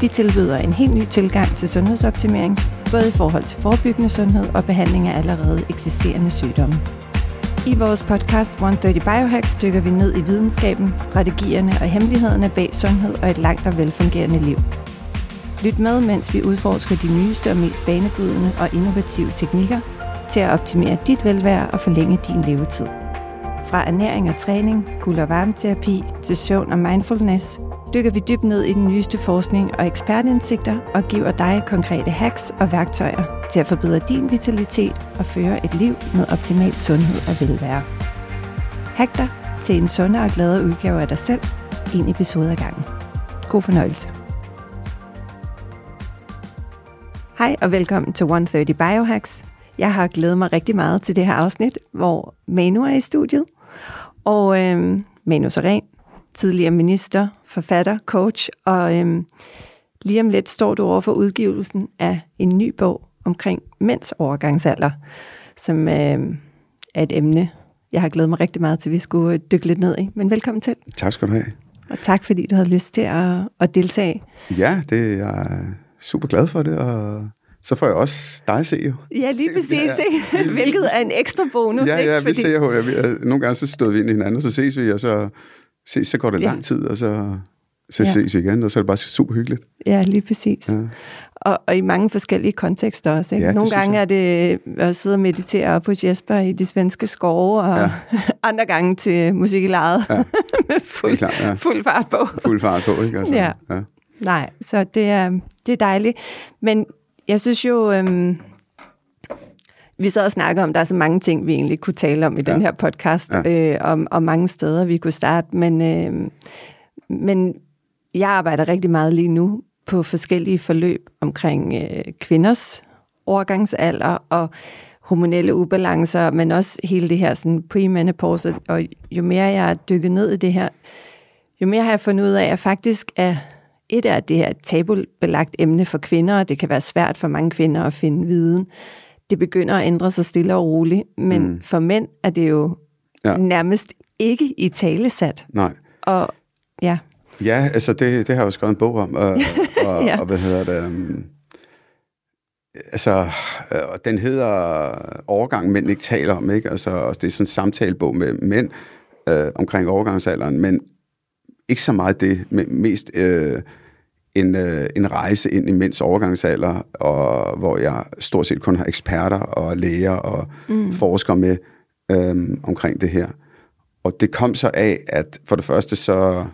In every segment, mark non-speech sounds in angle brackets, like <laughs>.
Vi tilbyder en helt ny tilgang til sundhedsoptimering, både i forhold til forebyggende sundhed og behandling af allerede eksisterende sygdomme. I vores podcast 130 Biohacks dykker vi ned i videnskaben, strategierne og hemmelighederne bag sundhed og et langt og velfungerende liv. Lyt med, mens vi udforsker de nyeste og mest banebrydende og innovative teknikker til at optimere dit velvære og forlænge din levetid. Fra ernæring og træning, guld- og varmeterapi til søvn og mindfulness – dykker vi dybt ned i den nyeste forskning og ekspertindsigter og giver dig konkrete hacks og værktøjer til at forbedre din vitalitet og føre et liv med optimal sundhed og velvære. Hack dig til en sundere og gladere udgave af dig selv, en episode ad gangen. God fornøjelse. Hej og velkommen til 130 Biohacks. Jeg har glædet mig rigtig meget til det her afsnit, hvor Manu er i studiet. Og øh, Manu Seren, tidligere minister, forfatter, coach, og øhm, lige om lidt står du over for udgivelsen af en ny bog omkring mænds overgangsalder, som øhm, er et emne, jeg har glædet mig rigtig meget til, at vi skulle dykke lidt ned i. Men velkommen til. Tak skal du have. Og tak, fordi du havde lyst til at, at deltage. Ja, det er jeg super glad for det, og så får jeg også dig se jo. Ja, lige <laughs> præcis. ja, ja. Hvilket er en ekstra bonus. Ja, ja, ikke? vi ser jo. Ja, nogle gange så stod vi ind i hinanden, og så ses vi, og så ses, så går det lang tid, og så, så ja. ses vi igen, og så er det bare super hyggeligt. Ja, lige præcis. Ja. Og, og i mange forskellige kontekster også. Ikke? Ja, Nogle gange er det at sidde og meditere på Jesper i de svenske skove, og ja. <laughs> andre gange til musik i lejet. Ja. <laughs> med fuld, ja. fuld fart på. Fuld fart på, ikke? Altså, ja. ja. Nej, så det er, det er dejligt. Men jeg synes jo, øhm, vi sad og snakkede om, der er så mange ting, vi egentlig kunne tale om i ja. den her podcast, ja. øh, om, om mange steder, vi kunne starte, men, øh, men jeg arbejder rigtig meget lige nu på forskellige forløb omkring øh, kvinders overgangsalder og hormonelle ubalancer, men også hele det her sådan premenopause, og jo mere jeg er dykket ned i det her, jo mere har jeg fundet ud af, at faktisk er et af det her tabubelagt emne for kvinder, og det kan være svært for mange kvinder at finde viden, det begynder at ændre sig stille og roligt, men mm. for mænd er det jo ja. nærmest ikke i talesat. Nej. Og ja. Ja, altså det, det har jeg jo skrevet en bog om, og, <laughs> og, ja. og hvad hedder det... Um, altså, øh, den hedder Overgang, mænd ikke taler om, ikke? Altså, det er sådan en samtalebog med mænd øh, omkring overgangsalderen, men ikke så meget det, men mest... Øh, en, øh, en rejse ind i mænds overgangsalder, og hvor jeg stort set kun har eksperter og læger og mm. forskere med øhm, omkring det her. Og det kom så af, at for det første så...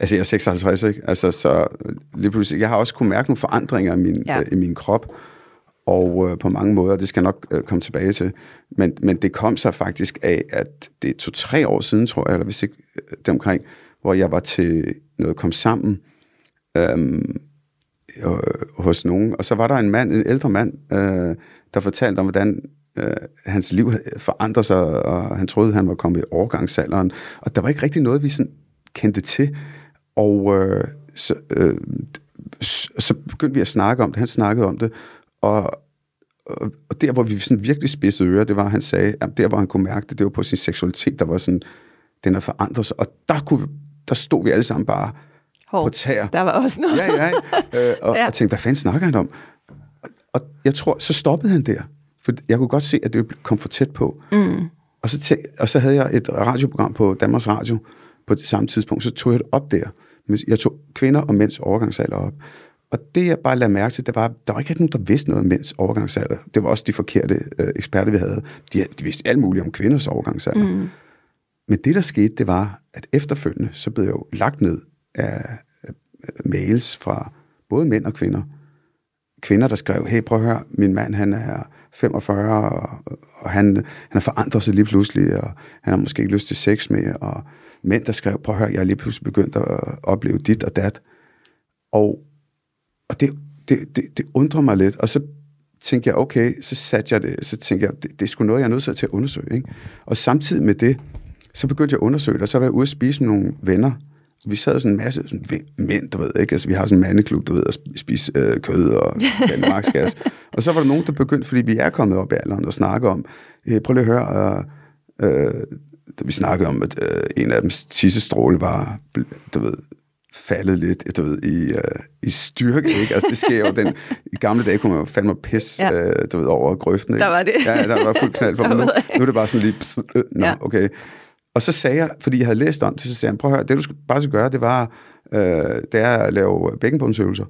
Altså, jeg er 56, ikke? Altså, så lige pludselig... Jeg har også kunne mærke nogle forandringer i min, ja. øh, i min krop, og øh, på mange måder, det skal jeg nok øh, komme tilbage til. Men, men det kom så faktisk af, at det er to-tre år siden, tror jeg, eller hvis ikke øh, det omkring, hvor jeg var til noget kom sammen, øhm, øh, hos nogen. Og så var der en mand, en ældre mand, øh, der fortalte om, hvordan øh, hans liv forandrede sig, og han troede, han var kommet i overgangsalderen. Og der var ikke rigtig noget, vi sådan kendte til. Og øh, så, øh, så begyndte vi at snakke om det. Han snakkede om det. Og, og, der, hvor vi sådan virkelig spidsede ører, det var, at han sagde, at der, hvor han kunne mærke det, det var på sin seksualitet, der var sådan, den har forandret sig. Og der, kunne, der stod vi alle sammen bare Hov, på tæer. Der var også noget. Ja, ja. Øh, og, <laughs> ja. og tænkte, hvad fanden snakker han om? Og, og jeg tror, så stoppede han der. For jeg kunne godt se, at det kom for tæt på. Mm. Og, så tæ- og så havde jeg et radioprogram på Danmarks Radio på det samme tidspunkt, så tog jeg det op der. Jeg tog kvinder og mænds overgangsalder op. Og det, jeg bare lagde mærke til, det var, der var ikke nogen, der vidste noget om mænds overgangsalder. Det var også de forkerte øh, eksperter, vi havde. De, de vidste alt muligt om kvinders overgangsalder. Mm. Men det, der skete, det var, at efterfølgende, så blev jeg jo lagt ned af mails fra både mænd og kvinder. Kvinder, der skrev, hey, prøv at høre, min mand, han er 45, og, og han, han har forandret sig lige pludselig, og han har måske ikke lyst til sex mere, og mænd, der skrev, prøv at høre, jeg er lige pludselig begyndt at opleve dit og dat. Og, og det, det, det, det undrer mig lidt. Og så tænkte jeg, okay, så satte jeg det, så tænkte jeg, det, det er sgu noget, jeg er nødt til at undersøge. Ikke? Og samtidig med det, så begyndte jeg at undersøge det, og så var jeg ude at spise med nogle venner. Vi sad sådan en masse sådan, mænd, du ved, ikke? Altså, vi har sådan en mandeklub, du ved, at spise øh, kød og <laughs> Danmarksgas. og så var der nogen, der begyndte, fordi vi er kommet op i alderen, og snakke om, øh, prøv lige at høre, øh, øh, vi snakkede om, at øh, en af dem tissestråle var, du ved, faldet lidt, du ved, i, uh, i styrke, ikke? Altså, det sker jo den... I gamle dage kunne man jo fandme pis, ja. uh, du ved, over grøften, ikke? Der var det. Ja, der var fuld knald for <laughs> mig. Nu, nu er det bare sådan lige... Pss, øh, nå, ja. okay. Og så sagde jeg, fordi jeg havde læst om det, så sagde jeg, prøv at høre, det du skal, bare skal gøre, det var, øh, det er at lave bækkenbundsøvelser.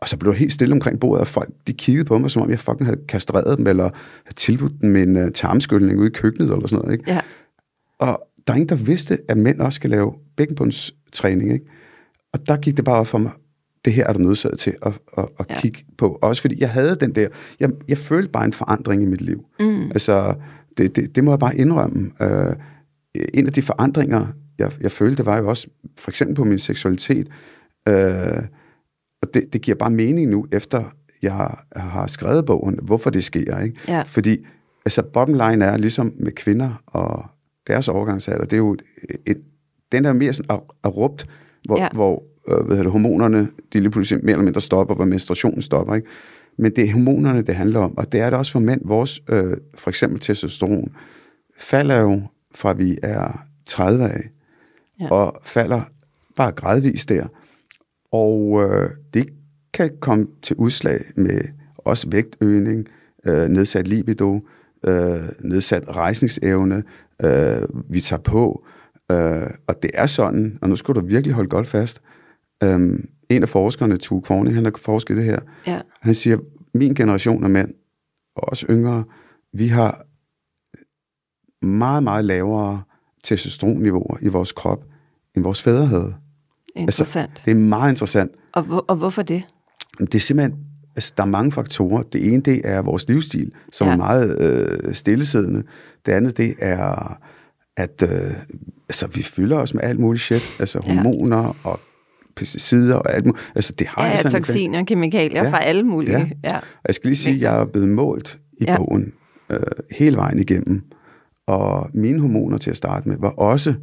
Og så blev det helt stille omkring bordet, og folk de kiggede på mig, som om jeg fucking havde kastreret dem, eller havde tilbudt dem en uh, tarmskyldning ude i køkkenet, eller sådan noget. Ikke? Ja. Og der er ingen, der vidste, at mænd også skal lave bækkenbundstræning. Ikke? Og der gik det bare for mig, det her er du nødsaget til at, at, at ja. kigge på. Også fordi jeg havde den der, jeg, jeg følte bare en forandring i mit liv. Mm. Altså, det, det, det må jeg bare indrømme. Uh, en af de forandringer, jeg, jeg følte, var jo også, for eksempel på min seksualitet, uh, og det, det giver bare mening nu, efter jeg har skrevet bogen, hvorfor det sker. Ikke? Ja. Fordi altså, bottom line er, ligesom med kvinder og deres overgangsalder, det er jo, et, den er mere sådan abrupt, hvor, ja. hvor øh, hvad det, hormonerne de lige pludselig mere eller mindre stopper, hvor menstruationen stopper. Ikke? Men det er hormonerne, det handler om, og det er det også for mænd. Vores, øh, for eksempel testosteron, falder jo fra vi er 30 af, ja. og falder bare gradvist der. Og øh, det kan komme til udslag med også vægtøgning, øh, nedsat libido, øh, nedsat rejsningsevne, øh, vi tager på, øh, og det er sådan, og nu skal du virkelig holde godt fast, øh, en af forskerne, Tue Korne, han har forsket det her, ja. han siger, min generation af mænd, og også yngre, vi har meget, meget lavere testosteronniveauer i vores krop, end vores fædre havde. Interessant. Altså, det er meget interessant. Og, hvor, og hvorfor det? Det er simpelthen, altså, der er mange faktorer. Det ene, det er vores livsstil, som ja. er meget øh, stillesiddende. Det andet, det er, at øh, altså, vi fylder os med alt muligt shit. Altså hormoner ja. og pesticider og alt muligt. Altså, det har ja, sådan toksiner og kemikalier ja. fra alle mulige. Ja. ja. Jeg skal lige sige, at jeg er blevet målt i ja. bogen øh, hele vejen igennem. Og mine hormoner til at starte med var også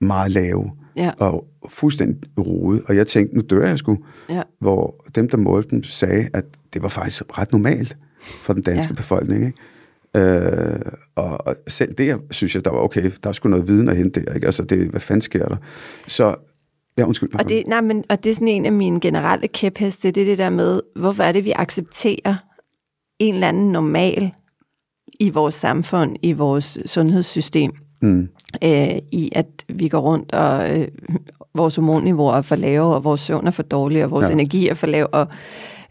meget lave ja. og fuldstændig rodet. Og jeg tænkte, nu dør jeg sgu. Ja. Hvor dem, der målte dem, sagde, at det var faktisk ret normalt for den danske ja. befolkning. Ikke? Øh, og, og selv det, synes jeg, der var okay, der er sgu noget viden at hente der. Ikke? Altså, det, hvad fanden sker der? Så Ja, undskyld. Og det, nej, men, og det er sådan en af mine generelle kæpheste, det er det der med, hvorfor er det, vi accepterer en eller anden normal i vores samfund, i vores sundhedssystem, mm. øh, i at vi går rundt, og øh, vores hormonniveau er for lave, og vores søvn er for dårlig, og vores ja. energi er for lav, og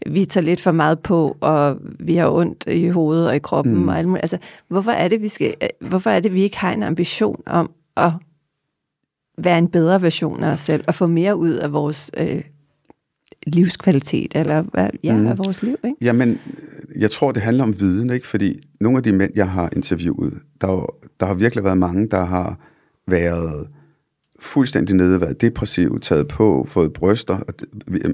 vi tager lidt for meget på, og vi har ondt i hovedet og i kroppen, mm. og alt muligt. Altså, hvorfor er det, vi skal, øh, hvorfor er det, vi ikke har en ambition om at være en bedre version af os selv, og få mere ud af vores øh, livskvalitet, eller ja, mm. af vores liv, ikke? Jamen, jeg tror, det handler om viden, ikke? Fordi nogle af de mænd, jeg har interviewet, der, der har virkelig været mange, der har været fuldstændig nede, været depressiv, taget på, fået bryster.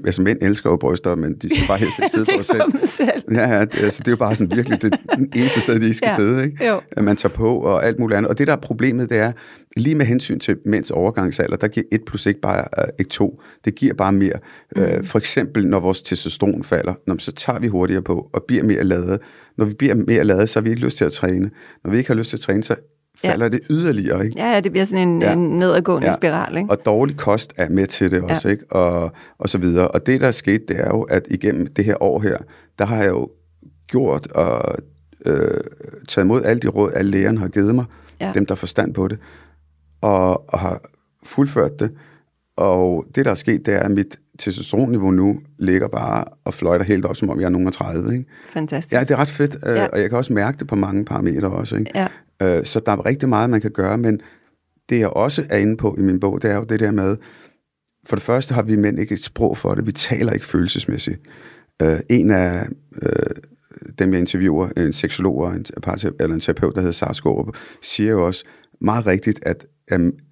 Altså mænd elsker jo bryster, men de skal bare helst <laughs> sidde for sig selv. selv. Ja, ja det, altså, det er jo bare sådan virkelig det eneste sted, de skal ja. sidde. Ikke? Jo. At man tager på og alt muligt andet. Og det, der er problemet, det er, lige med hensyn til mænds overgangsalder, der giver 1 plus ikke bare uh, ikke 2. Det giver bare mere. Mm. Uh, for eksempel, når vores testosteron falder, når, så tager vi hurtigere på og bliver mere lavet. Når vi bliver mere lavet, så har vi ikke lyst til at træne. Når vi ikke har lyst til at træne, så falder ja. det yderligere. Ikke? Ja, ja, det bliver sådan en, ja. en nedadgående ja. spiral. Ikke? Og dårlig kost er med til det også, ja. ikke? Og, og så videre. Og det, der er sket, det er jo, at igennem det her år her, der har jeg jo gjort og øh, taget imod alle de råd, alle lægerne har givet mig, ja. dem, der har forstand på det, og, og har fuldført det. Og det, der er sket, det er, at mit testosteronniveau nu ligger bare og fløjter helt op, som om jeg er nogen af 30. Ikke? Fantastisk. Ja, det er ret fedt, øh, ja. og jeg kan også mærke det på mange parametre også. Ikke? Ja. Øh, så der er rigtig meget, man kan gøre, men det jeg også er inde på i min bog, det er jo det der med, for det første har vi mænd ikke et sprog for det, vi taler ikke følelsesmæssigt. Øh, en af øh, dem, jeg interviewer, en seksolog og en, eller en terapeut, der hedder Sars Skårup, siger jo også meget rigtigt, at,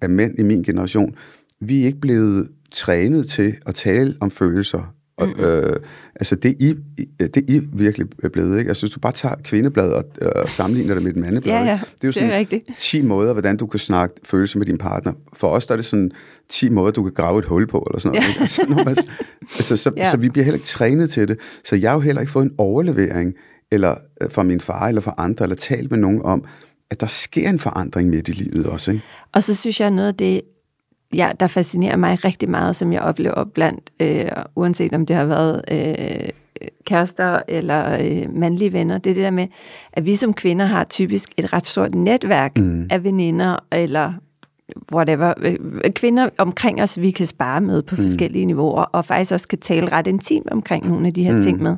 at mænd i min generation, vi er ikke blevet trænet til at tale om følelser og, mm. øh, altså det I, det I virkelig blevet, ikke? Altså hvis du bare tager kvindebladet og, og sammenligner det med et mandeblad, Ja, ja, ikke? det er jo sådan det er rigtigt. 10 måder, hvordan du kan snakke følelser med din partner. For os der er det sådan 10 måder, du kan grave et hul på, eller sådan noget. Ja. ikke? Altså, når man, altså, så, <laughs> Ja. så vi bliver heller ikke trænet til det. Så jeg har jo heller ikke fået en overlevering eller øh, fra min far eller fra andre, eller talt med nogen om, at der sker en forandring midt i livet også. Ikke? Og så synes jeg, noget af det, ja, der fascinerer mig rigtig meget, som jeg oplever blandt, øh, uanset om det har været øh, kærester eller øh, mandlige venner, det er det der med, at vi som kvinder har typisk et ret stort netværk mm. af veninder eller whatever, øh, kvinder omkring os, vi kan spare med på mm. forskellige niveauer, og faktisk også kan tale ret intimt omkring nogle af de her mm. ting med.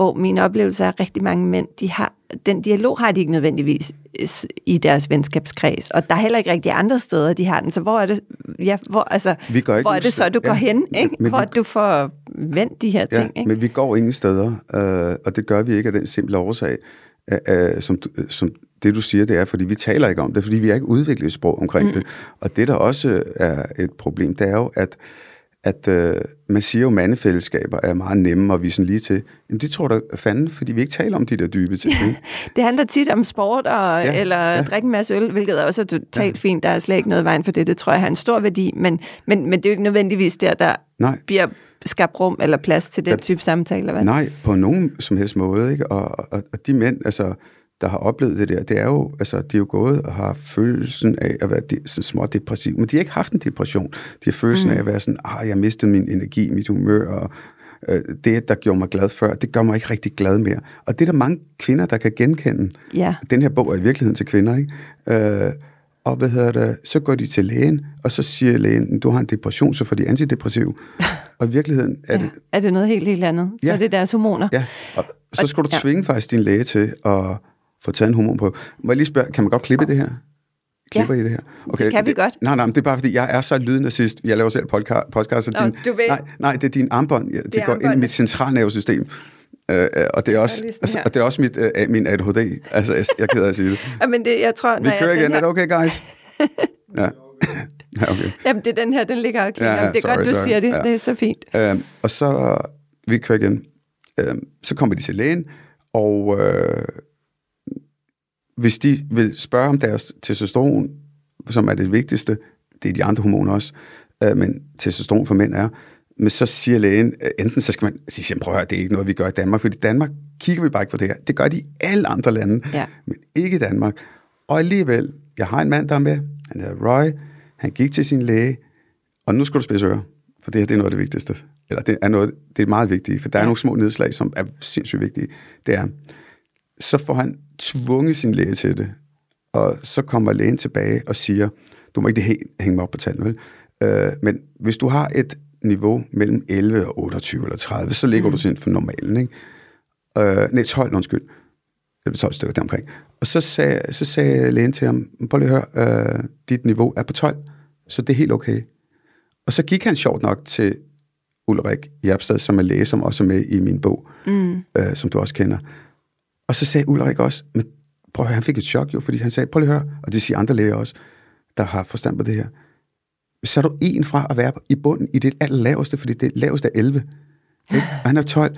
Hvor min oplevelse er, at rigtig mange mænd, de har, den dialog har de ikke nødvendigvis øh, i deres venskabskreds. Og der er heller ikke rigtig andre steder, de har den. Så hvor er det, ja, hvor, altså, Vi går ikke hvor er det så, du går Ja, hen, ikke? men hvor vi- du får vendt de her Ja, ting. Ikke? men vi går ingen steder, øh, og det gør vi ikke af den simple årsag, øh, øh, som, du- som det du siger, det er, fordi vi taler ikke om det, fordi vi har ikke udviklet et sprog omkring mm. det. Og det, der også er et problem, det er jo, at, at øh, man siger jo, at mandefællesskaber er meget nemme at vise lige til. Jamen det tror da fanden, fordi vi ikke taler om de der dybe ting. ikke? <laughs> Det handler tit om sport og, Ja, ja, eller ja. ja. drikke en masse øl, hvilket er også er totalt ja. fint. Der er slet ikke noget vejen for det. Det tror jeg har en stor værdi, men, men, men det er jo ikke nødvendigvis der, der Nej. bliver skabt rum eller plads til den type samtale. Hvad? Nej, på nogen som helst måde. Ikke? Og, og, og de mænd, altså, der har oplevet det der, det er jo, altså, de er jo gået og har følelsen af at være de, sådan små depressiv, men de har ikke haft en depression. De har følelsen mm. af at være sådan, ah, jeg mistede min energi, mit humør, og øh, det, der gjorde mig glad før, det gør mig ikke rigtig glad mere. Og det er der mange kvinder, der kan genkende. Ja. Den her bog er i virkeligheden til kvinder, ikke? Øh, og hvad hedder det, så går de til lægen, og så siger lægen, du har en depression, så får de antidepressiv. og i virkeligheden er det, Ja. Er det noget helt, helt andet? Så Ja. er det deres hormoner. Ja, og så Og- skal du ja. tvinge faktisk din læge til at få taget en hormon på. Må jeg lige spørge, kan man godt klippe det her? Klipper I det her? det kan vi godt. Nej, nej, men det er bare fordi, jeg er så lydnazist. Jeg laver selv podcast, podcast så Nå, din, du vil- nej, nej, det er din armbånd. Ja, det, det går ind i mit centralnervesystem. Øh, øh, og det er også, altså, og det er også mit, øh, min ADHD. Altså, jeg, jeg er ked af at sige det. Ja, men det, jeg tror, Vi når kører igen. her, Er det okay, guys? <laughs> Ja. <laughs> ja, okay. Jamen, det er den her, den ligger og klinger. Ja, ja, det er sorry, godt, du sorry. siger det. Ja. Det er så fint. Øhm, og så, vi kører igen, øhm, så kommer de til lægen, og øh, hvis de vil spørge om deres testosteron, som er det vigtigste, det er de andre hormoner også, øh, men testosteron for mænd er, men så siger lægen, øh, enten så skal man sige, "Jamen, prøv at høre, det er ikke noget, vi gør i Danmark, fordi i Danmark kigger vi bare ikke på det her. Det gør de i alle andre lande, Ja. men ikke i Danmark. Og alligevel, jeg har en mand, der er med, han hedder Roy, han gik til sin læge, og nu skal du spidse ører, for det her det er noget af det vigtigste. Eller det er, noget, det er meget vigtigt, for der er nogle små nedslag, som er sindssygt vigtige. Det er, så får han tvunget sin læge til det, og så kommer lægen tilbage og siger, du må ikke det helt hænge mig op på tallene, vel? Øh, men hvis du har et niveau mellem 11 og 28 eller 30, så ligger mm. du sådan for normalen, ikke? Øh, nej, 12, undskyld. Det er 12 stykker deromkring. Og så sagde, så sagde lægen til ham, prøv lige at høre, øh, dit niveau er på 12, så det er helt okay. Og så gik han sjovt nok til Ulrik Jabstad, som er læge, som også er med i min bog, mm. øh, som du også kender. Og så sagde Ulrik også, men prøv at høre, han fik et chok jo, fordi han sagde, prøv lige at høre, og det siger andre læger også, der har forstand på det her. Så er du en fra at være i bunden i det allerlaveste, fordi det laveste er 11. Ikke? Og han er 12.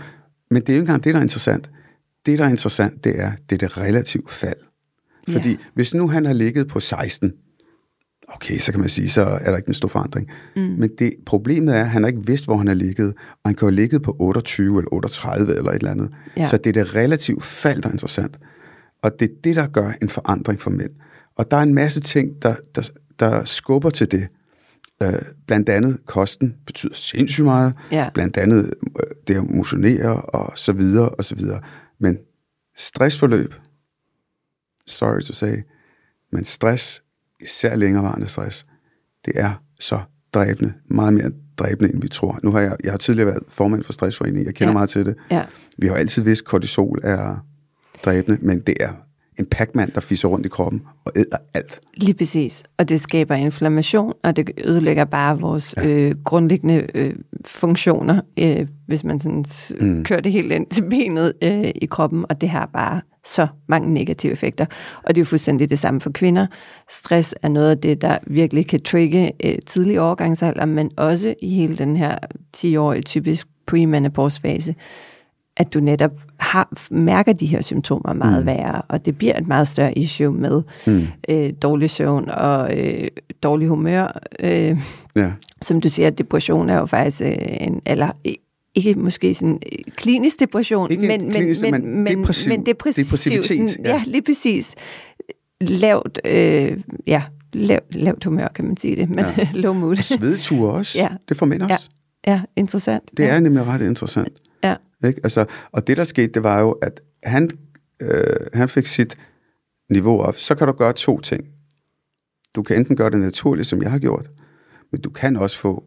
Men det er jo ikke engang det, der er interessant. Det, der er interessant, det er, det er det relative fald. Fordi Ja. hvis nu han har ligget på 16, okay, så kan man sige, så er der ikke en stor forandring. Mm. Men det, problemet er, at han har ikke vidst, hvor han har ligget, og han kan jo have ligget på 28 eller 38 eller et eller andet. Ja. Så det er det relative fald, der er interessant. Og det er det, der gør en forandring for mænd. Og der er en masse ting, der, der, der skubber til det. Øh, blandt andet kosten betyder sindssygt meget. Ja. Blandt andet øh, det at motionere og så videre og så videre. Men stressforløb, sorry to say, men stress, især længerevarende stress, det er så dræbende, meget mere dræbende, end vi tror. Nu har jeg, jeg har tidligere været formand for Stressforeningen, jeg kender Ja. meget til det. Ja. Vi har altid vidst, at kortisol er dræbende, men det er en pac der fiser rundt i kroppen og æder alt. Lige præcis. Og det skaber inflammation, og det ødelægger bare vores ja. øh, grundlæggende øh, funktioner, øh, hvis man sådan mm. kører det helt ind til benet øh, i kroppen, og det har bare så mange negative effekter. Og det er jo fuldstændig det samme for kvinder. Stress er noget af det, der virkelig kan trigge øh, tidlig overgangsalder, men også i hele den her 10-årige typisk premenopausefase, at du netop har, mærker de her symptomer meget mm. værre, og det bliver et meget større issue med mm. øh, dårlig søvn og øh, dårlig humør. Øh, ja. Som du siger, depression er jo faktisk øh, en, eller ikke måske sådan øh, klinisk depression, ikke men, klinisk, men, men, men, depressiv, men depressiv, depressivitet. Sådan, ja. ja, lige præcis. Lavt, øh, ja, lavt, lavt humør, kan man sige det, men ja. <laughs> low mood. Og svedeture også. Ja. Det får mænd også. Ja. ja, interessant. Det ja. er nemlig ret interessant. Ikke? Altså, og det, der skete, det var jo, at han, øh, han fik sit niveau op. Så kan du gøre to ting. Du kan enten gøre det naturligt, som jeg har gjort, men du kan også få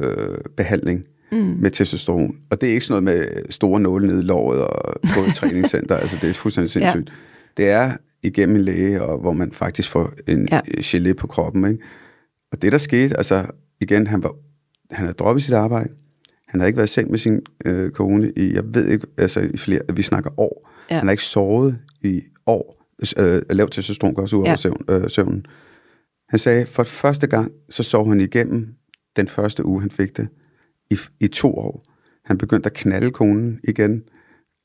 øh, behandling mm. med testosteron. Og det er ikke sådan noget med store nåle nede i låret og på et <laughs> træningscenter. altså, det er fuldstændig sindssygt. Ja. Det er igennem en læge, og hvor man faktisk får en ja. gelé på kroppen. Ikke? Og det, der skete, altså igen, han, var, han havde droppet sit arbejde. Han havde ikke været sendt med sin øh, kone i, jeg ved ikke, altså i flere, vi snakker år. Ja. Han har ikke sovet i år. Øh, lavt testosteron går også ud over ja. søvn, øh, søvnen. Han sagde, for første gang, så sov han igennem den første uge, han fik det, i, i to år. Han begyndte at knalde konen igen,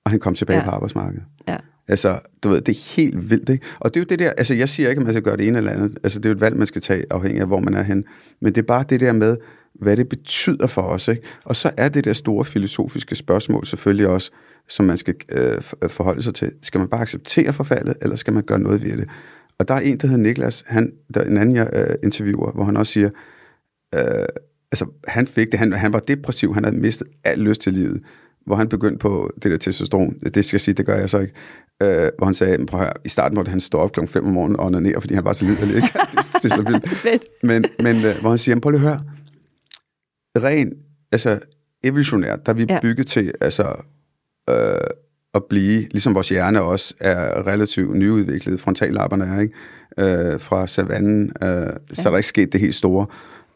og han kom tilbage ja. på arbejdsmarkedet. Ja. Altså, du ved, det er helt vildt, ikke? Og det er jo det der, altså jeg siger ikke, at man skal gøre det ene eller andet. Altså, det er jo et valg, man skal tage, afhængig af, hvor man er hen. Men det er bare det der med, hvad det betyder for os, ikke? Og så er det der store filosofiske spørgsmål selvfølgelig også, som man skal øh, forholde sig til. Skal man bare acceptere forfaldet, eller skal man gøre noget ved det? Og der er en, der hedder Niklas, han, der er en anden, jeg øh, interviewer, hvor han også siger, øh, altså han fik det, han, han var depressiv, han havde mistet al lyst til livet, hvor han begyndte på det der testosteron, det skal jeg sige, det gør jeg så ikke, øh, hvor han sagde, prøv at i starten måtte han stå op klokken 5 om morgenen og onanere, fordi han var så liderlig, ikke? det, <laughs> det er så vildt. <laughs> Fedt. Men, men øh, hvor han siger, prøv lige at høre, ren, altså evolutionært, der er vi ja. bygget til, altså, øh, at blive, ligesom vores hjerne også er relativt nyudviklet, frontallapperne er, ikke? Øh, fra savannen, øh, ja. så er der ikke sket det helt store.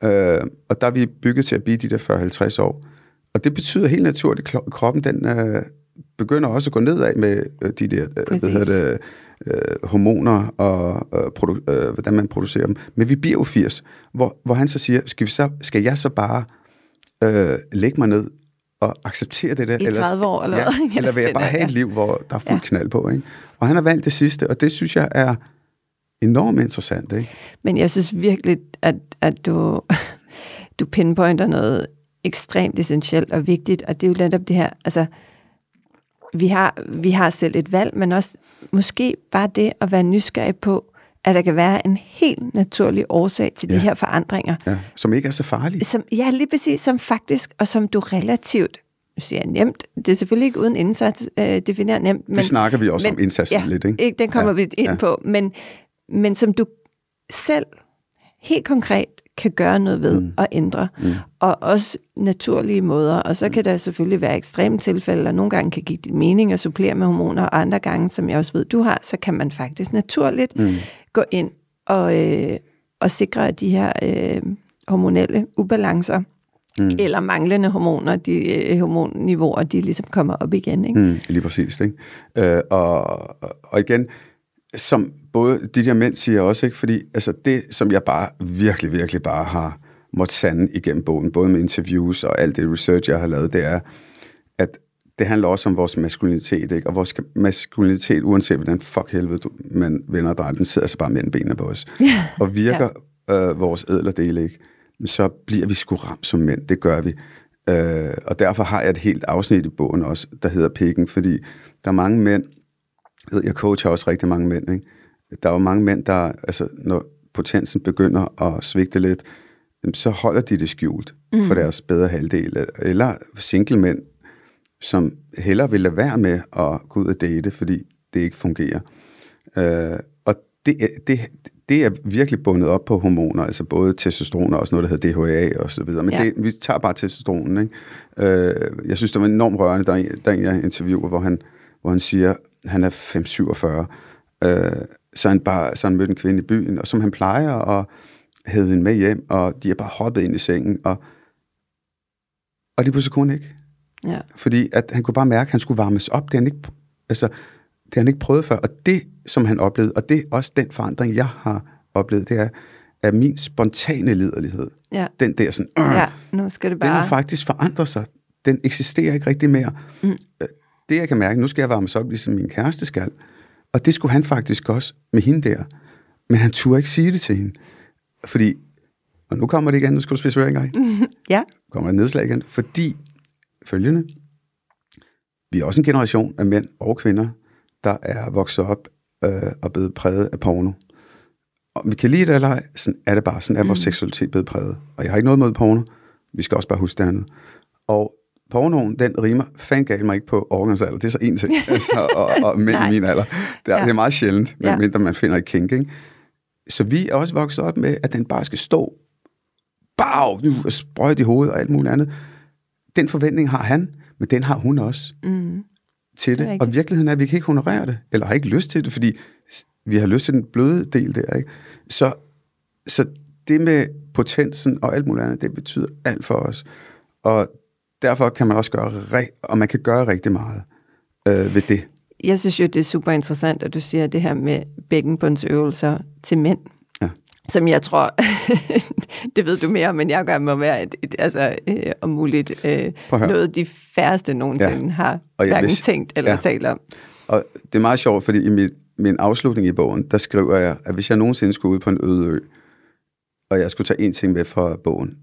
Øh, og der er vi bygget til at blive de der 40-50 år. Og det betyder helt naturligt, at kroppen den øh, begynder også at gå nedad med øh, de der øh, hvad hedder det, øh, hormoner og øh, produ- øh, hvordan man producerer dem. Men vi bliver jo 80, hvor, hvor han så siger, skal, vi så, skal jeg så bare øh, lægge mig ned og acceptere det der? I 30 eller, år, eller ja, <laughs> Eller vil jeg bare have et liv, hvor der er fuld ja. knald på? Ikke? Og han har valgt det sidste, og det synes jeg er enormt interessant. Ikke? Men jeg synes virkelig, at, at du, <laughs> du pinpointer noget ekstremt essentielt og vigtigt, og det er jo netop det her, altså, vi har, vi har selv et valg, men også måske bare det at være nysgerrig på, at der kan være en helt naturlig årsag til ja. de her forandringer. Ja, som ikke er så farlige. Som, ja, lige præcis, som faktisk, og som du relativt nu siger jeg nemt, det er selvfølgelig ikke uden indsats øh, defineret nemt. Men, det snakker vi også men, om indsatsen ja, lidt, ikke? Den kommer ja, vi ind ja. på, men, men som du selv helt konkret kan gøre noget ved mm. og ændre. Mm. Og også naturlige måder. Og så mm. kan der selvfølgelig være ekstreme tilfælde, og nogle gange kan give mening at supplere med hormoner, og andre gange, som jeg også ved, du har, så kan man faktisk naturligt mm. Gå ind og, øh, og sikre, at de her øh, hormonelle ubalancer, mm. eller manglende hormoner, de øh, hormonniveauer, de ligesom kommer op igen. Ikke? Mm, lige præcis. Ikke? Øh, og, og igen, som både de der mænd siger også, ikke? fordi altså det, som jeg bare virkelig, virkelig bare har måttet sande igennem bogen, både med interviews og alt det research, jeg har lavet, det er, at det handler også om vores maskulinitet, ikke? og vores maskulinitet, uanset hvordan fuck helvede du, man vender dig, den sidder så bare mellem benene på os. Ja. Og virker ja. øh, vores ædler del ikke, så bliver vi sgu ramt som mænd, det gør vi. Øh, og derfor har jeg et helt afsnit i bogen også, der hedder Pikken, fordi der er mange mænd, jeg coacher også rigtig mange mænd, ikke? Der er jo mange mænd, der, altså, når potensen begynder at svigte lidt, så holder de det skjult mm. for deres bedre halvdel. Eller single mænd, som hellere vil lade være med at gå ud og date, fordi det ikke fungerer. Øh, og det, det, det er virkelig bundet op på hormoner, altså både testosteron og også noget, der hedder DHA og så videre. Men ja. det, vi tager bare testosteronen, ikke? Øh, jeg synes, det var enormt rørende, der er, en, der er en, jeg interviewer, hvor han, hvor han siger, han er 5-47, øh, så han bare så han mødte en kvinde i byen, og som han plejer at hæve hende med hjem, og de er bare hoppet ind i sengen, og, og det pludselig kunne ikke. Ja. Fordi at han kunne bare mærke, at han skulle varmes op. Det har han ikke, altså, det han ikke prøvet før. Og det, som han oplevede, og det er også den forandring, jeg har oplevet, det er, at min spontane liderlighed, ja. den der sådan, øh, ja, nu skal det bare... den har faktisk forandret sig den eksisterer ikke rigtig mere. Mm. Det, jeg kan mærke, nu skal jeg varmes op, ligesom min kæreste skal. Og det skulle han faktisk også med hende der. Men han turde ikke sige det til hende. Fordi, og nu kommer det igen, nu skal du spise engang. <laughs> ja. Nu kommer et nedslag igen. Fordi, følgende, vi er også en generation af mænd og kvinder, der er vokset op øh, og blevet præget af porno. Og vi kan lide det eller ej, sådan er det bare. Sådan er vores mm. seksualitet blevet præget. Og jeg har ikke noget mod porno. Vi skal også bare huske det andet. Og pornoen, den rimer fangalt mig ikke på overgangsalder. Det er så en ting. <laughs> altså, og, og mænd i min alder. Det er, ja. det er meget sjældent, ja. mindre man finder et kink. Ikke? Så vi er også vokset op med, at den bare skal stå bag, nu og sprøjt i hovedet og alt muligt andet. Den forventning har han, men den har hun også mm. til det. det og virkeligheden er, at vi kan ikke honorere det, eller har ikke lyst til det, fordi vi har lyst til den bløde del der. Ikke? Så, så det med potensen og alt muligt andet, det betyder alt for os. Og derfor kan man også gøre, og man kan gøre rigtig meget øh, ved det. Jeg synes jo, det er super interessant, at du siger det her med bækkenbundsøvelser til mænd. Ja. Som jeg tror, <laughs> det ved du mere men jeg gør må være et, et, altså, øh, om muligt øh, noget, de færreste nogensinde ja. har hverken hvis, tænkt eller ja. talt om. Og det er meget sjovt, fordi i mit, min afslutning i bogen, der skriver jeg, at hvis jeg nogensinde skulle ud på en øde ø, og jeg skulle tage en ting med fra bogen,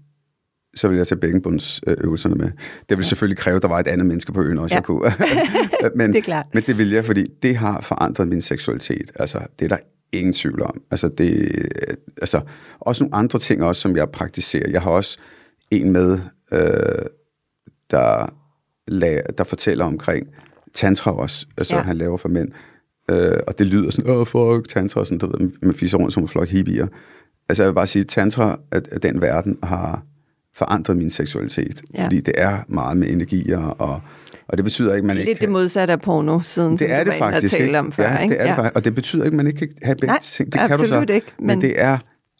så ville jeg tage bækkenbundsøvelserne med. Det ville selvfølgelig kræve, at der var et andet menneske på øen også, ja. jeg kunne. <laughs> men, <laughs> det er klart. men det vil jeg, fordi det har forandret min seksualitet. Altså, det er der ingen tvivl om. Altså, det, altså, også nogle andre ting også, som jeg praktiserer. Jeg har også en med, øh, der, der fortæller omkring tantra også, altså ja. han laver for mænd. Øh, og det lyder sådan, åh, fuck, tantra, sådan, du ved, man fiser rundt som en flok hippier. Altså, jeg vil bare sige, tantra, at, at den verden har forandret min seksualitet. Ja. Fordi det er meget med energier, og, og det betyder ikke, man ikke Lidt det modsatte af porno, siden det er det faktisk, ikke? om før. Ja, ikke? det er ja. det faktisk. Og det betyder ikke, man ikke kan have begge Nej, ting. Det kan du så. Ikke, men... men det er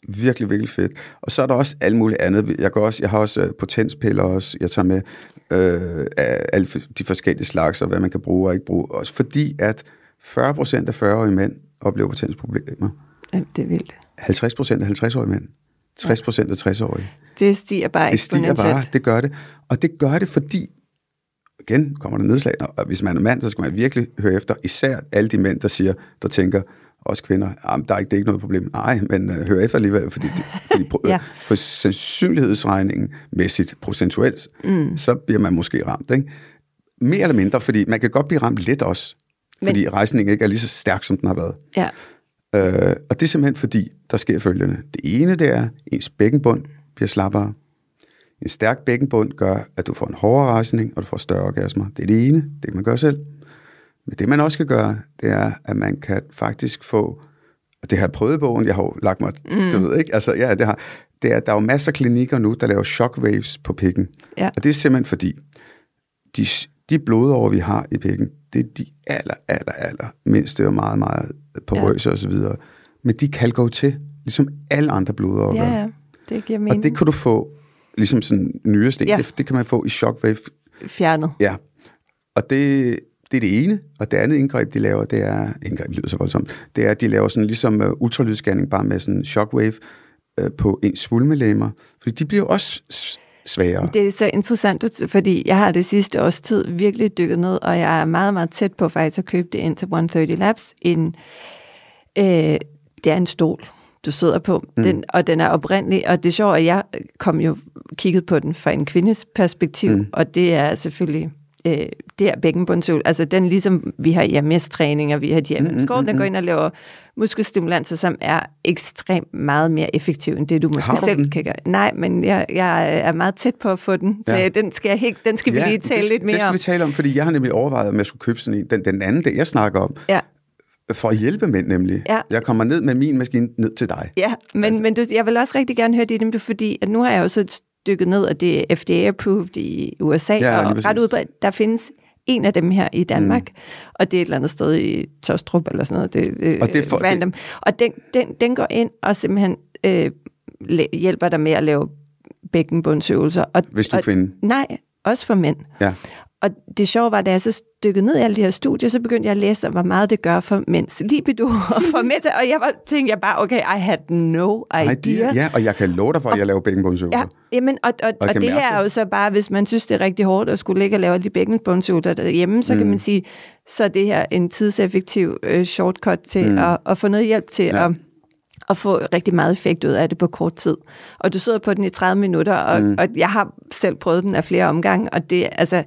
virkelig, virkelig fedt. Og så er der også alt muligt andet. Jeg, går også, jeg har også uh, potenspiller også, jeg tager med øh, af alle de forskellige slags, og hvad man kan bruge og ikke bruge. Også fordi, at 40 procent af 40-årige mænd oplever potensproblemer. Ja, det er vildt. 50 procent af 50-årige mænd. 60 procent af 60-årige. Det stiger bare Det stiger bare, det gør det. Og det gør det, fordi, igen kommer der nedslag, og hvis man er mand, så skal man virkelig høre efter, især alle de mænd, der siger, der tænker, også kvinder, jamen, der er ikke, det er ikke noget problem. Nej, men uh, hør efter alligevel, fordi, det, fordi <laughs> ja. for sandsynlighedsregningen mæssigt, procentuelt, mm. så bliver man måske ramt. Ikke? Mere eller mindre, fordi man kan godt blive ramt lidt også, fordi men... rejsningen ikke er lige så stærk, som den har været. Ja. Øh, og det er simpelthen fordi, der sker følgende. Det ene, det er, ens bækkenbund bliver slappere. En stærk bækkenbund gør, at du får en hårdere rejsning, og du får større orgasmer. Det er det ene, det man gør selv. Men det, man også kan gøre, det er, at man kan faktisk få, og det har jeg prøvet i bogen, jeg har jo lagt mig, mm. du ved ikke, altså ja, det har, det er, der er jo masser af klinikker nu, der laver shockwaves på pikken. Ja. Og det er simpelthen fordi, de, de blodår, vi har i pikken, det er de aller, aller, aller mindste og meget, meget porøse ja. osv. Men de kan gå til, ligesom alle andre blodår Ja, ja, det giver mening. Og det kan du få, ligesom sådan nyeste, ja. det, det kan man få i shockwave. Fjernet. Ja, og det, det er det ene, og det andet indgreb, de laver, det er, indgreb lyder så voldsomt, det er, at de laver sådan ligesom uh, ultralydsscanning, bare med sådan shockwave uh, på ens svulmelemmer, fordi de bliver også sværere. Det er så interessant, fordi jeg har det sidste års tid virkelig dykket ned, og jeg er meget, meget tæt på faktisk at købe det ind til 130 Labs. En, øh, det er en stol, du sidder på, mm. den, og den er oprindelig, og det er sjovt, at jeg kom jo kigget på den fra en kvindes perspektiv, mm. og det er selvfølgelig øh, det er bækkenbundsøvel. Altså den ligesom vi har IMS-træning, og vi har de mm, mm, mm, den går ind og laver muskelstimulanser, som er ekstremt meget mere effektiv, end det du måske selv den? kan gøre. Nej, men jeg, jeg er meget tæt på at få den, så ja. den skal, jeg helt, den skal ja, vi lige tale det, lidt mere om. Det skal om. vi tale om, fordi jeg har nemlig overvejet, om jeg skulle købe sådan en. Den, den anden, det jeg snakker om, ja. For at hjælpe mænd nemlig. Ja. Jeg kommer ned med min maskine ned til dig. Ja, men, altså. men du, jeg vil også rigtig gerne høre det, fordi at nu har jeg jo så dykket ned, og det er FDA-approved i USA, ja, og ret udbredt. Der findes en af dem her i Danmark, mm. og det er et eller andet sted i Tostrup eller sådan noget. Det, det, og det er for, random. Det... Og den, den, den går ind og simpelthen øh, hjælper dig med at lave bækkenbundsøvelser. Og, Hvis du finder. Nej, også for mænd. Ja. Og det sjove var, da jeg så dykkede ned i alle de her studier, så begyndte jeg at læse om, hvor meget det gør for mænds libido <laughs> og for mænd. Og jeg var, tænkte jeg bare, okay, I had no idea. idea. Ja, og jeg kan love dig for, at jeg laver bækkenbundsøvelser. Ja, jamen, og, og, og, og det her er jo så bare, hvis man synes, det er rigtig hårdt at skulle ligge og lave de bækkenbundsøvelser derhjemme, så mm. kan man sige, så er det her en tidseffektiv uh, shortcut til mm. at, at få noget hjælp til ja. at at få rigtig meget effekt ud af det på kort tid. Og du sidder på den i 30 minutter, og, mm. og jeg har selv prøvet den af flere omgange, og det, altså,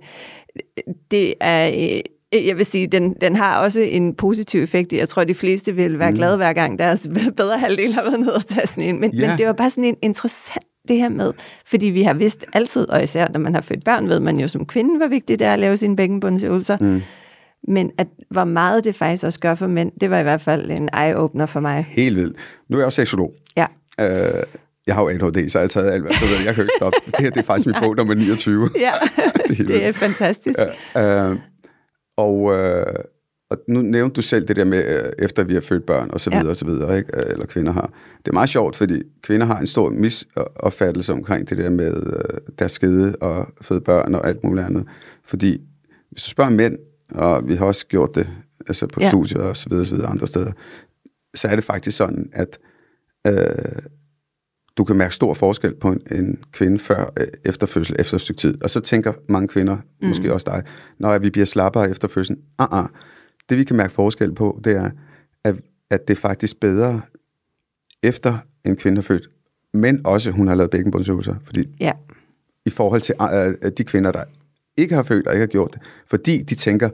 det er... Øh, jeg vil sige, den, den har også en positiv effekt. Jeg tror, de fleste vil være mm. glade hver gang deres <laughs> bedre halvdel har været nede og tage sådan en. Men, yeah. men det var bare sådan en interessant det her med, fordi vi har vidst altid, og især når man har født børn, ved man jo som kvinde, hvor vigtigt det er at lave sine bækkenbundsøvelser. Mm. Men at, hvor meget det faktisk også gør for mænd, det var i hvert fald en eye-opener for mig. Helt vildt. Nu er jeg også seksolog. Ja. Øh, jeg har jo ADHD, så jeg har taget alt, hvad jeg, jeg kan jo ikke stoppe. Det her det er faktisk min bog nummer 29. Ja, <laughs> det, er, det er fantastisk. Ja, øh, og, øh, og nu nævnte du selv det der med, øh, efter vi har født børn, og så videre, ja. og så videre, ikke? Øh, eller kvinder har. Det er meget sjovt, fordi kvinder har en stor misopfattelse omkring det der med øh, deres skede og føde børn og alt muligt andet. Fordi hvis du spørger mænd, og vi har også gjort det altså på ja. studier og så videre, så videre andre steder, så er det faktisk sådan, at øh, du kan mærke stor forskel på en, en kvinde før øh, efter fødsel, efter et stykke tid. Og så tænker mange kvinder, mm. måske også dig, når vi bliver slappere efter fødslen. Ah, ah. Det vi kan mærke forskel på, det er, at, at det er faktisk bedre efter en kvinde har født, men også hun har lavet bækkenbundsøvelser. Fordi ja. i forhold til uh, de kvinder, der ikke har født og ikke har gjort det, fordi de tænker,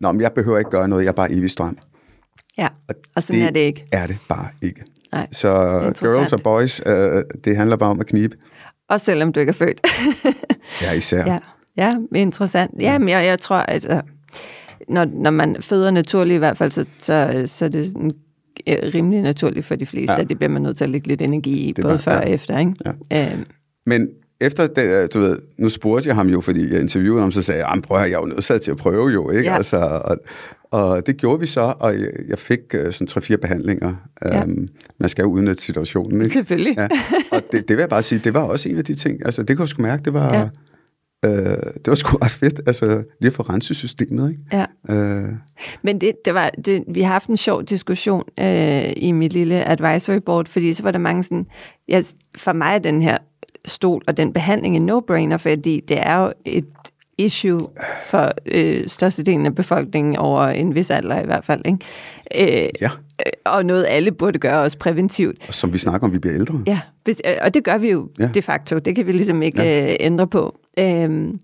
Nå, men jeg behøver ikke gøre noget, jeg er bare evig strøm. Ja, og, og sådan det er det ikke. er det bare ikke. Nej, så girls og boys, uh, det handler bare om at knibe. Og selvom du ikke er født. <laughs> ja, især. Ja, ja interessant. Ja, men jeg, jeg tror, at uh, når, når man føder naturligt i hvert fald, så, så, så er det sådan, uh, rimelig naturligt for de fleste, ja. at det bliver man nødt til at lægge lidt energi i, både bare, før ja. og efter. Ikke? Ja. Uh, men efter det, du ved, nu spurgte jeg ham jo, fordi jeg interviewede ham, så sagde jeg, prøv at jeg er jo nødt til at prøve jo, ikke? Ja. Altså, og, og det gjorde vi så, og jeg, jeg fik uh, sådan tre-fire behandlinger. Ja. Um, man skal jo udnytte situationen, ikke? Selvfølgelig. Ja. Og det, det vil jeg bare sige, det var også en af de ting, altså det kunne jeg sgu mærke, det var... Ja. Uh, det var sgu ret fedt, altså lige at få renset systemet, ikke? Ja. Uh, Men det, det var, det, vi har haft en sjov diskussion uh, i mit lille advisory board, fordi så var der mange sådan, ja, for mig er den her stol og den behandling en no-brainer, fordi det er jo et issue for øh, størstedelen af befolkningen over en vis alder i hvert fald. Ikke? Øh, ja. Og noget alle burde gøre også præventivt. Og som vi snakker om, vi bliver ældre. Ja, og det gør vi jo ja. de facto. Det kan vi ligesom ikke ja. øh, ændre på. Øhm,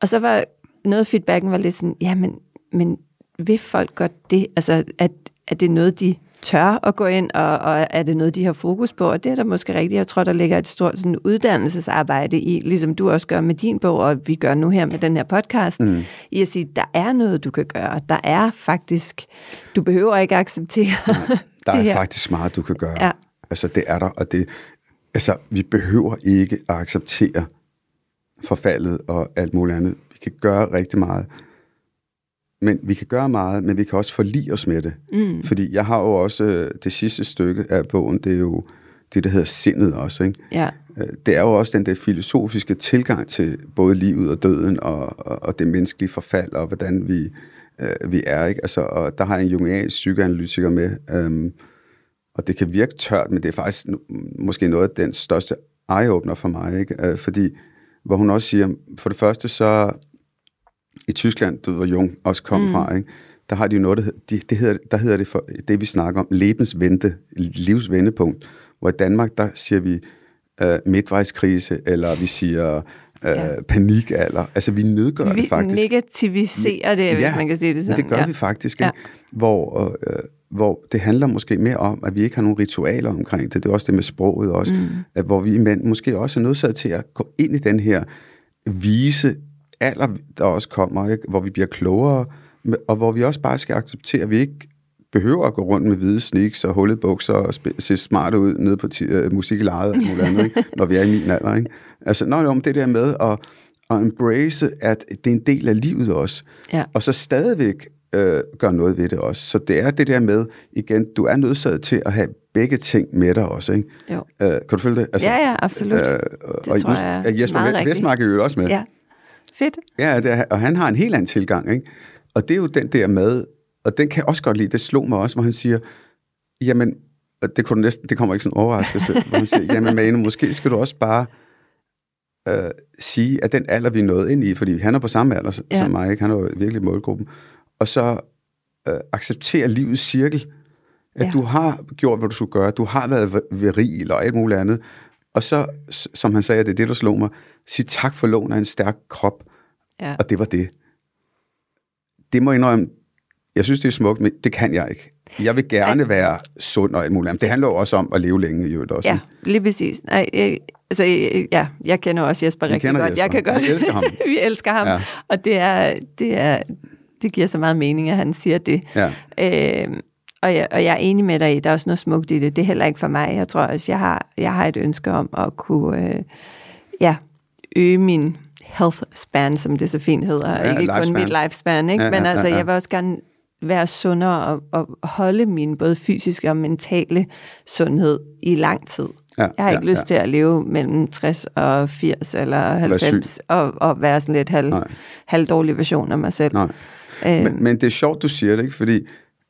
og så var noget af feedbacken var lidt sådan, ja, men, men vil folk godt det? Altså, at, at det er noget, de tør at gå ind, og, og er det noget, de har fokus på? Og det er der måske rigtigt. Jeg tror, der ligger et stort sådan, uddannelsesarbejde i, ligesom du også gør med din bog, og vi gør nu her med den her podcast, mm. i at sige, der er noget, du kan gøre. Der er faktisk, du behøver ikke acceptere Nej, Der <laughs> det er her. faktisk meget, du kan gøre. Ja. Altså, det er der, og det, altså, vi behøver ikke at acceptere forfaldet og alt muligt andet. Vi kan gøre rigtig meget. Men vi kan gøre meget, men vi kan også forlige os med det. Mm. Fordi jeg har jo også øh, det sidste stykke af bogen, det er jo det, der hedder sindet også. Ikke? Ja. Øh, det er jo også den der filosofiske tilgang til både livet og døden og, og, og det menneskelige forfald og hvordan vi, øh, vi er. Ikke? Altså, og der har jeg en jungiansk psykoanalytiker med, øhm, og det kan virke tørt, men det er faktisk måske noget af den største eye-opener for mig. Ikke? Øh, fordi, hvor hun også siger, for det første så i Tyskland, du, hvor Jung også kom mm. fra, ikke? der har de jo noget, der, de, det hedder, der hedder det for det, vi snakker om, lebensvente, livsvendepunkt, hvor i Danmark, der siger vi uh, midtvejskrise, eller vi siger uh, ja. panikalder. Altså, vi nedgør vi det faktisk. Vi negativiserer det, ja, hvis man kan sige det sådan. det gør ja. vi faktisk, ikke? Ja. Hvor, uh, hvor det handler måske mere om, at vi ikke har nogen ritualer omkring det. Det er også det med sproget også. Mm. At, hvor vi mænd måske også er nødsaget til at gå ind i den her vise alder, der også kommer, ikke? hvor vi bliver klogere, og hvor vi også bare skal acceptere, at vi ikke behøver at gå rundt med hvide sneaks og hullede bukser og se smarte ud nede på uh, musik i lejet og noget andet, ikke? når vi er i min alder. Ikke? Altså, når om det der med at, at embrace, at det er en del af livet også, ja. og så stadigvæk øh, gøre noget ved det også. Så det er det der med, igen, du er nødsaget til at have begge ting med dig også, ikke? Jo. Øh, kan du følge det? Altså, ja, ja, absolut. Øh, det og tror jeg er Jesper Vestmark er jo også med. Ja. Fedt. Ja, det er, og han har en helt anden tilgang, ikke? Og det er jo den der med, og den kan jeg også godt lide, det slog mig også, hvor han siger, jamen, og det, kunne næsten, det kommer ikke sådan en overraskelse, hvor han siger, jamen Manu, måske skal du også bare øh, sige, at den alder, vi er nået ind i, fordi han er på samme alder ja. som mig, ikke? han er jo virkelig målgruppen, og så øh, acceptere livets cirkel, at ja. du har gjort, hvad du skulle gøre, du har været viril og alt muligt andet, og så, som han sagde, det er det, der slog mig, sige tak for lån af en stærk krop, ja. og det var det. Det må jeg indrømme, jeg synes, det er smukt, men det kan jeg ikke. Jeg vil gerne Ej. være sund og alt muligt. Men det handler jo også om at leve længe i øvrigt også. Ja, lige præcis. Nej, jeg, altså, ja, jeg kender også Jesper jeg rigtig godt. Jesper. Jeg kan godt. Vi elsker ham. <laughs> vi elsker ham. Ja. Og det er, det er, det giver så meget mening, at han siger det. Ja. Øh, og, jeg, og jeg er enig med dig i, der er også noget smukt i det. Det er heller ikke for mig. Jeg tror også, jeg har, jeg har et ønske om at kunne øh, ja, øge min health span, som det så fint hedder. Ja, ikke lifespan. kun mit lifespan, ikke? Ja, men ja, altså, ja, ja. jeg vil også gerne være sundere og, og holde min både fysiske og mentale sundhed i lang tid. Ja, jeg har ikke ja, lyst ja. til at leve mellem 60 og 80 eller 90 og, og være sådan lidt halv, halvdårlig version af mig selv. Nej. Øh. Men, men det er sjovt, du siger det, ikke? Fordi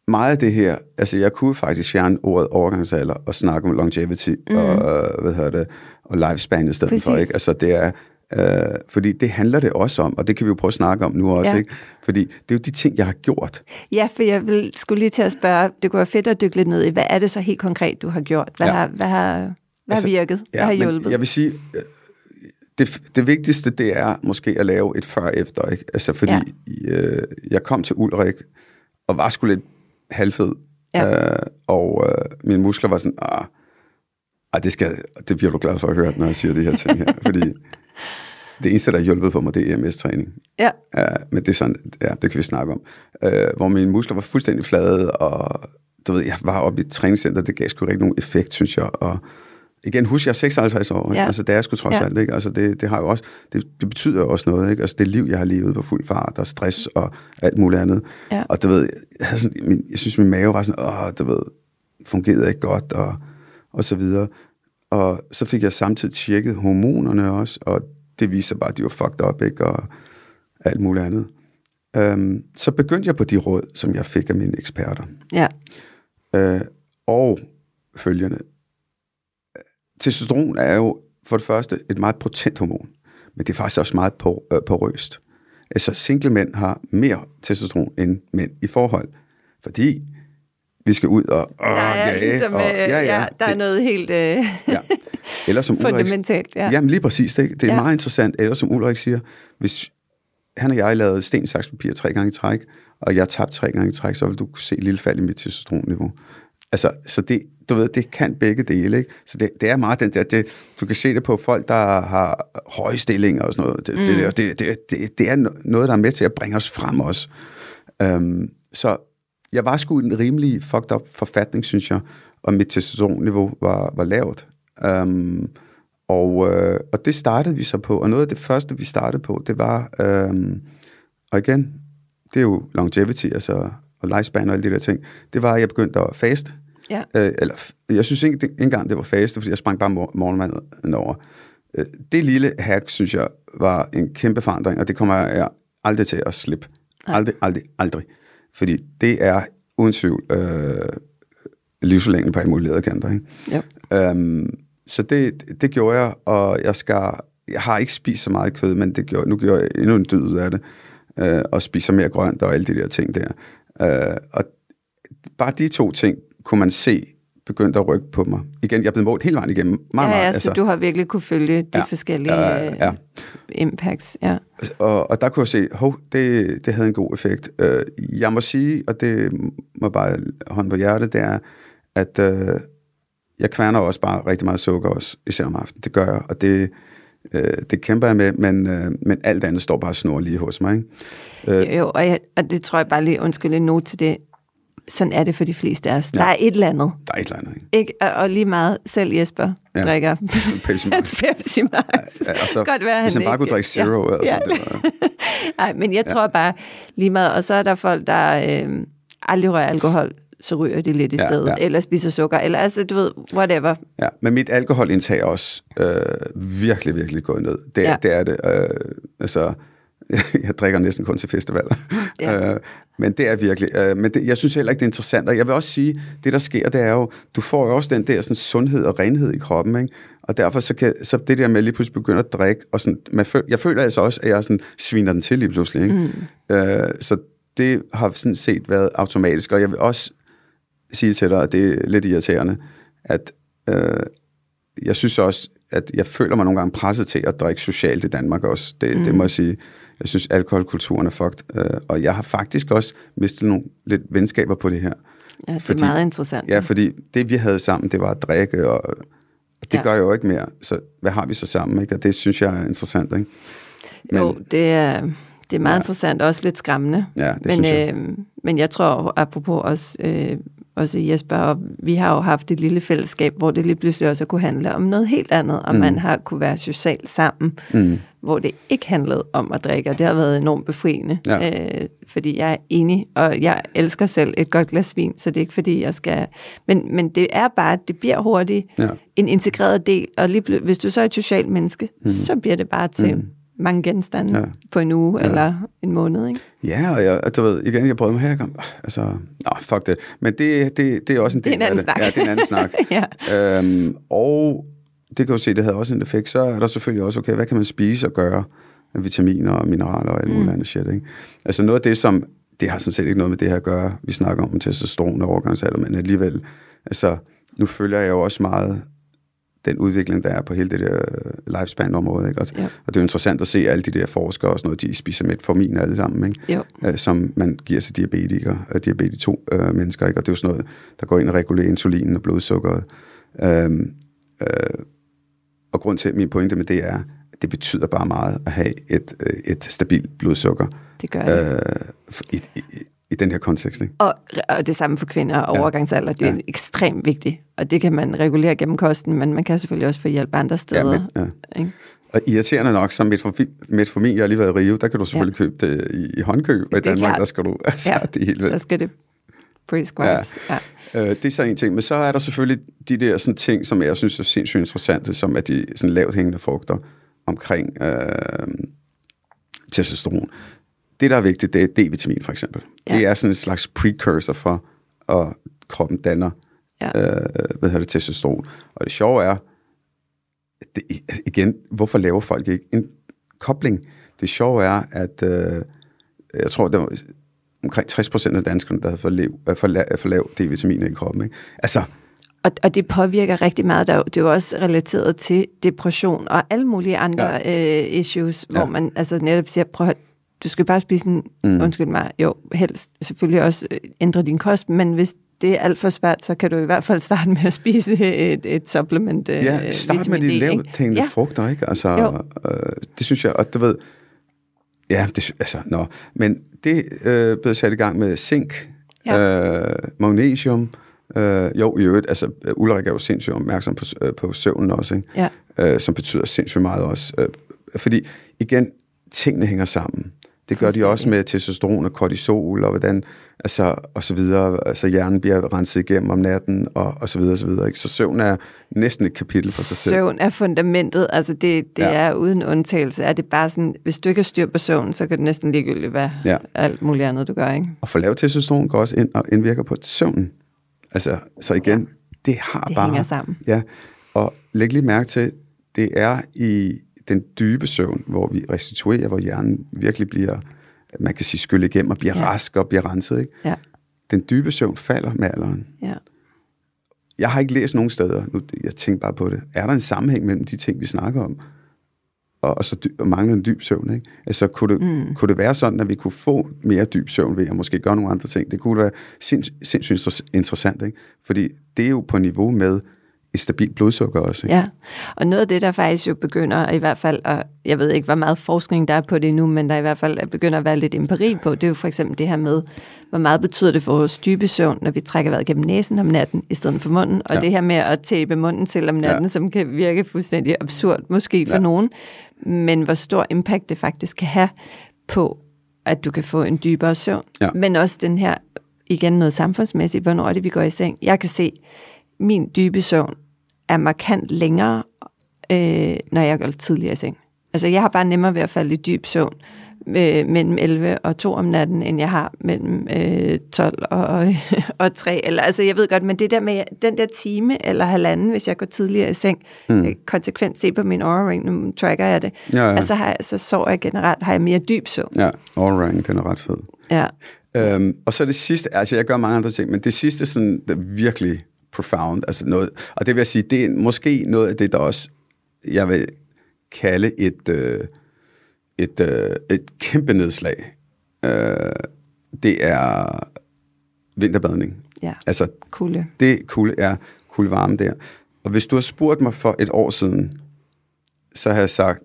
meget af det her, altså jeg kunne faktisk fjerne ordet overgangsalder og snakke om longevity mm. og, hvad hedder det, og lifespan i stedet Præcis. for, ikke? Altså det er, Øh, fordi det handler det også om, og det kan vi jo prøve at snakke om nu også, ja. ikke? Fordi det er jo de ting, jeg har gjort. Ja, for jeg vil, skulle lige til at spørge, det kunne være fedt at dykke lidt ned i, hvad er det så helt konkret, du har gjort? Hvad ja. har, hvad har, hvad altså, har virket? Hvad ja, har hjulpet? Jeg vil sige, øh, det, det vigtigste, det er måske at lave et før-efter, ikke? Altså fordi ja. øh, jeg kom til Ulrik, og var sgu lidt halvfed, ja. øh, og øh, mine muskler var sådan, ah, ej, det, skal, det bliver du glad for at høre, når jeg siger de her ting her. fordi <laughs> det eneste, der har hjulpet på mig, det er EMS-træning. Ja. ja. Men det er sådan, ja, det kan vi snakke om. Øh, hvor mine muskler var fuldstændig flade, og du ved, jeg var oppe i et træningscenter, det gav sgu ikke nogen effekt, synes jeg. Og igen, husk, jeg er 56 år, ja. altså det er sgu trods ja. alt, ikke? Altså det, det har jo også, det, det betyder jo også noget, ikke? Altså det liv, jeg har levet på fuld fart, der er stress og alt muligt andet. Ja. Og du ved, jeg, sådan, min, jeg synes, min mave var sådan, åh, du ved, fungerede ikke godt, og, og så videre. Og så fik jeg samtidig tjekket hormonerne også, og det viste sig bare, at de var fucked up, ikke? Og alt muligt andet. Um, så begyndte jeg på de råd, som jeg fik af mine eksperter. Ja. Uh, og følgende. Testosteron er jo for det første et meget potent hormon, men det er faktisk også meget por, uh, porøst. Altså single mænd har mere testosteron end mænd i forhold, fordi vi skal ud og, og der er jage, ligesom, og, ja, ja, ja, der er noget helt øh, ja. Eller som <laughs> fundamentalt. Ja. Jamen lige præcis, det, det er ja. meget interessant. Eller som Ulrik siger, hvis han og jeg lavede sten, saks, papir tre gange i træk, og jeg tabte tre gange i træk, så vil du kunne se et lille fald i mit testosteronniveau. Altså, så det, du ved, det kan begge dele, ikke? Så det, det er meget den der, det, du kan se det på folk, der har høje stillinger og sådan noget. Det, mm. det, det, det, det, det er noget, der er med til at bringe os frem også. Um, så jeg var sgu en rimelig fucked up forfatning, synes jeg, og mit testosteronniveau var, var lavt. Um, og, øh, og det startede vi så på, og noget af det første, vi startede på, det var, øhm, og igen, det er jo longevity, altså og lifespan og alle de der ting, det var, at jeg begyndte at faste. Ja. Øh, eller, jeg synes ikke, ikke engang, det var faste, fordi jeg sprang bare morgenmaden over. Øh, det lille hack, synes jeg, var en kæmpe forandring, og det kommer jeg aldrig til at slippe. Aldrig, aldrig, aldrig. Fordi det er uden tvivl øh, livsforlængende på alle mulige lederkanter. Ikke? Ja. Øhm, så det, det gjorde jeg, og jeg skal jeg har ikke spist så meget kød, men det gjorde, nu gjorde jeg endnu en død ud af det, øh, og spiser mere grønt og alle de der ting der. Øh, og bare de to ting kunne man se begyndte at rykke på mig. Igen, jeg blevet målt hele vejen igennem. Meget, ja, ja, meget, altså, du har virkelig kunne følge de ja, forskellige ja, ja. impacts. Ja. Og, og der kunne jeg se, hov, det, det havde en god effekt. Uh, jeg må sige, og det må bare hånd på hjertet, det er, at uh, jeg kværner også bare rigtig meget sukker også, især om aftenen. Det gør jeg, og det, uh, det kæmper jeg med, men, uh, men alt andet står bare snor lige hos mig. Ikke? Uh, jo, jo og, jeg, og det tror jeg bare lige, undskyld en note til det, sådan er det for de fleste af os. Ja. Der er et eller andet. Der er et eller andet, ikke? ikke? Og, og lige meget, selv Jesper ja. drikker <laughs> Pepsi Max. <laughs> Pepsi Max. Ja, ja, altså, Godt være, hvis han, han bare ikke. kunne drikke Zero. Ja. Altså, ja. Det var... Nej, men jeg tror bare lige meget, og så er der folk, der øh, aldrig rører alkohol, så ryger de lidt i ja, stedet, ja. eller spiser sukker, eller altså, du ved, whatever. Ja, men mit alkoholindtag er også øh, virkelig, virkelig gået ned. Det, ja. det er det. Øh, altså, <laughs> jeg drikker næsten kun til festivaler. Ja. <laughs> Øh, men det er virkelig, øh, men det, jeg synes heller ikke, det er interessant. Og jeg vil også sige, det der sker, det er jo, du får jo også den der sådan, sundhed og renhed i kroppen, ikke? Og derfor så, kan, så det der med lige pludselig begynde at drikke, og sådan, man føl, jeg føler altså også, at jeg sådan sviner den til lige pludselig. Ikke? Mm. Øh, så det har sådan set været automatisk, og jeg vil også sige til dig, at det er lidt irriterende, at øh, jeg synes også, at jeg føler mig nogle gange presset til at drikke socialt i Danmark også. Det, mm. det må jeg sige. Jeg synes, alkoholkulturen er fucked. Øh, og jeg har faktisk også mistet nogle lidt venskaber på det her. Ja, det fordi, er meget interessant. Ja, fordi det vi havde sammen, det var at drikke, og det ja. gør jeg jo ikke mere. Så hvad har vi så sammen? Ikke? Og det synes jeg er interessant. Ikke? Men, jo, det er, det er meget ja. interessant, også lidt skræmmende. Ja, det men, synes jeg. Øh, men jeg tror, apropos også, øh, også Jesper, og vi har jo haft et lille fællesskab, hvor det lige pludselig også kunne handle om noget helt andet, og mm. man har kunne være socialt sammen, mm. Hvor det ikke handlede om at drikke, og det har været enormt befriende, ja. øh, fordi jeg er enig, og jeg elsker selv et godt glas vin, så det er ikke fordi, jeg skal... Men, men det er bare, at det bliver hurtigt ja. en integreret del, og lige, hvis du så er et socialt menneske, mm. så bliver det bare til... Mm mange genstande ja. på en uge ja. eller en måned, ikke? Ja, og jeg, du ved, igen, jeg prøvede mig her, altså, nå, fuck det. Men det, det, det er også en del det er en anden af det. Snak. Ja, det er en anden snak. <laughs> ja. øhm, og det kan du se, det havde også en effekt. Så er der selvfølgelig også, okay, hvad kan man spise og gøre med vitaminer og mineraler og alt muligt mm. andet shit, ikke? Altså noget af det, som, det har sådan set ikke noget med det her at gøre. Vi snakker om testosteron og overgangsalder, men alligevel, altså, nu følger jeg jo også meget den udvikling, der er på hele det der lifespan-område. Ikke? Og, ja. og det er jo interessant at se alle de der forskere og sådan noget, de spiser metformin alle sammen, ikke? Jo. Øh, som man giver til diabetikere, uh, diabetes 2 uh, mennesker. Ikke? Og det er jo sådan noget, der går ind og regulerer insulinen og blodsukkeret. Um, uh, og grund til, at min pointe med det er, at det betyder bare meget at have et, et stabilt blodsukker. Det gør det. Uh, i, i, i den her kontekst. Ikke? Og, og det samme for kvinder og overgangsalder, det er ja. ekstremt vigtigt. Og det kan man regulere gennem kosten, men man kan selvfølgelig også få hjælp andre steder. Ja, men, ja. Ikke? Og irriterende nok, som metformin, jeg har lige været i Rio, der kan du selvfølgelig ja. købe det i, i håndkøb, og i Danmark, klart. der skal du, altså, <laughs> ja, det er helt vildt. der skal det prescribes. Ja. Ja. Øh, det er så en ting, men så er der selvfølgelig de der sådan, ting, som jeg synes er sindssygt interessante, som er de sådan, lavt hængende frugter omkring øh, testosteron det, der er vigtigt, det er D-vitamin for eksempel. Ja. Det er sådan en slags precursor for, at kroppen danner ja. øh, hvad hedder det, testosteron. Og det sjove er, det, igen, hvorfor laver folk ikke en kobling? Det sjove er, at øh, jeg tror, det var omkring 60% af danskerne, der havde for, lav, for, lav, for lav D-vitaminer i kroppen. Ikke? Altså, og, og det påvirker rigtig meget. Det er jo også relateret til depression og alle mulige andre ja. øh, issues, hvor ja. man altså netop siger, prøv at du skal bare spise en, mm. undskyld mig, jo, helst selvfølgelig også øh, ændre din kost, men hvis det er alt for svært, så kan du i hvert fald starte med at spise et, et supplement. Øh, ja, start med de lavt hængende ja. frugter, ikke? Altså, øh, det synes jeg, og du ved, ja, det, altså, nå, men det øh, blev sat i gang med zink, ja. øh, magnesium, øh, jo, i øvrigt, altså, Ulrik er jo sindssygt opmærksom på, øh, på søvnen også, ikke? Ja. Øh, som betyder sindssygt meget også. Øh, fordi, igen, tingene hænger sammen. Det gør de også med testosteron og kortisol og hvordan, altså, og så videre. Altså hjernen bliver renset igennem om natten og, og så videre, og så videre. Ikke? Så søvn er næsten et kapitel for sig selv. Søvn er fundamentet. Altså det, det ja. er uden undtagelse. Er det bare sådan, hvis du ikke har styr på søvn, så kan det næsten ligegyldigt være ja. alt muligt andet, du gør. Ikke? Og for lavt testosteron går også ind og indvirker på søvnen. Altså, så igen, ja. det har det bare... Det hænger sammen. Ja, og læg lige mærke til, det er i den dybe søvn, hvor vi restituerer, hvor hjernen virkelig bliver, man kan sige, skyllet igennem og bliver ja. rask og bliver renset. Ikke? Ja. Den dybe søvn falder med alderen. Ja. Jeg har ikke læst nogen steder, nu, jeg tænker bare på det, er der en sammenhæng mellem de ting, vi snakker om, og, og så dy, og mangler en dyb søvn? Ikke? Altså, kunne det, mm. kunne det være sådan, at vi kunne få mere dyb søvn ved at måske gøre nogle andre ting? Det kunne være sinds, sindssygt interessant, ikke? fordi det er jo på niveau med, et stabilt blodsukker også. Ikke? Ja, og noget af det, der faktisk jo begynder, i hvert fald, og jeg ved ikke, hvor meget forskning der er på det nu, men der i hvert fald begynder at være lidt empiri på, det er jo for eksempel det her med, hvor meget betyder det for vores dybe søvn, når vi trækker vejret gennem næsen om natten, i stedet for munden, og ja. det her med at tabe munden til om natten, ja. som kan virke fuldstændig absurd, måske for ja. nogen, men hvor stor impact det faktisk kan have på, at du kan få en dybere søvn. Ja. Men også den her, igen noget samfundsmæssigt, hvornår er det, vi går i seng. Jeg kan se, min dybe søvn er markant længere, øh, når jeg går tidligere i seng. Altså, jeg har bare nemmere ved at falde i dyb søvn, øh, mellem 11 og 2 om natten, end jeg har mellem øh, 12 og, og <laughs> 3. Eller, altså, jeg ved godt, men det der med den der time eller halvanden, hvis jeg går tidligere i seng, mm. konsekvent se på min aura ring, nu tracker jeg det, Ja, ja. altså har, så sover jeg generelt, har jeg mere dyb søvn. Ja, all ring, den er ret fed. Ja. Øhm, og så det sidste, altså jeg gør mange andre ting, men det sidste sådan, det er virkelig profound, altså noget, og det vil jeg sige, det er måske noget af det, der også, jeg vil kalde et, øh, et, øh, et kæmpe nedslag. Øh, det er vinterbadning. Ja. Altså, Kulde. det kulde er kulde varme der. Og hvis du har spurgt mig for et år siden, så har jeg sagt,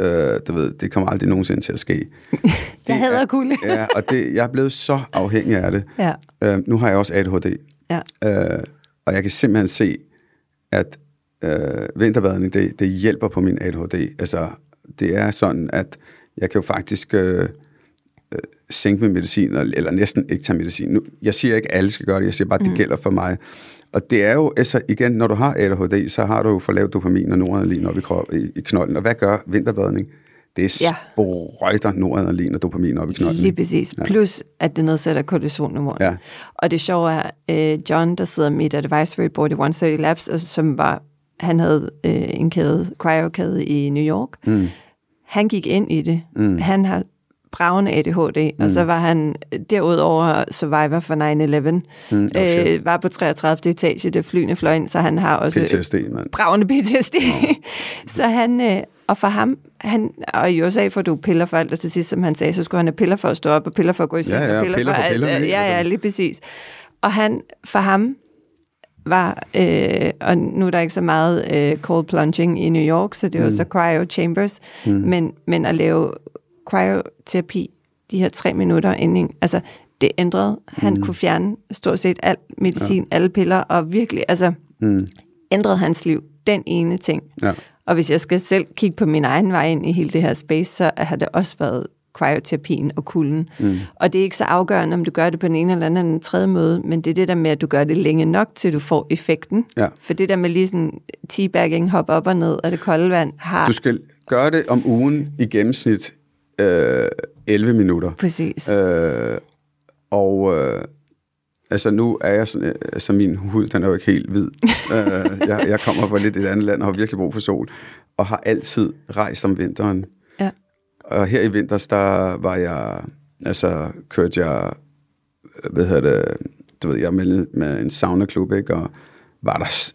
øh, du ved, det kommer aldrig nogensinde til at ske. <laughs> Jeg hader er- kulde. ja, og det, jeg er blevet så afhængig af det. Ja. Øh, nu har jeg også ADHD, Ja. øh, og jeg kan simpelthen se, at øh, vinterbadning, det, det hjælper på min ADHD. Altså, det er sådan, at jeg kan jo faktisk øh, øh, sænke min medicin, eller, næsten ikke tage medicin. Nu, jeg siger ikke, at alle skal gøre det, jeg siger bare, at det mm. gælder for mig. Og det er jo, altså igen, når du har ADHD, så har du jo for lavt dopamin og noradrenalin op i, krop, i, i knolden. Og hvad gør vinterbadning? Det Ja. sprøjter noradrenalin og dopamin op i knolden. Lige præcis. Ja. Plus, at det nedsætter kortisolniveauet. Ja. Og det sjove er, øh, John, der sidder med et advisory board i 130 Labs, og som var, han havde øh, en kæde, cryo-kæde i New York. Mm. Han gik ind i det. Mm. Han har bravende ADHD, mm. og så var han derudover survivor for 9-11. Mm, oh øh, var på 33. etage, det flyene fløj ind, så han har også PTSD, bravende PTSD. <laughs> så han, øh, og for ham, han, og i USA får du piller for alt, og til sidst, som han sagde, så skulle han have piller for at stå op, og piller for at gå i seng, Ja, ja, og piller, piller for, for alt. pillerne, ikke? Ja, ja, Altså. lige præcis. Og han, for ham, var, øh, og nu er der ikke så meget øh, cold plunging i New York, så det var mm. så cryo chambers, mm. men, men at lave cryoterapi, de her tre minutter inden, altså det ændrede. Han mm. kunne fjerne stort set al medicin, ja. alle piller, og virkelig, altså Mm. ændrede hans liv. Den ene ting. Ja. Og hvis jeg skal selv kigge på min egen vej ind i hele det her space, så har det også været cryoterapien og kulden. Mm. Og det er ikke så afgørende, om du gør det på den ene eller anden tredje måde, men det er det der med, at du gør det længe nok, til du får effekten. Ja. For det der med lige sådan teabagging, hop op og ned af det kolde vand, har Du skal gøre det om ugen i gennemsnit øh, 11 minutter. præcis. Øh, og øh, altså nu er jeg sådan, øh, altså min hud, den er jo ikke helt hvid. <laughs> øh, jeg, jeg kommer fra lidt et andet land og har virkelig brug for sol. Og har altid rejst om vinteren. Ja. Og her i vinters, der var jeg, altså kørte jeg, hvad hedder det, du ved, jeg med, med en saunaklub, ikke, og var der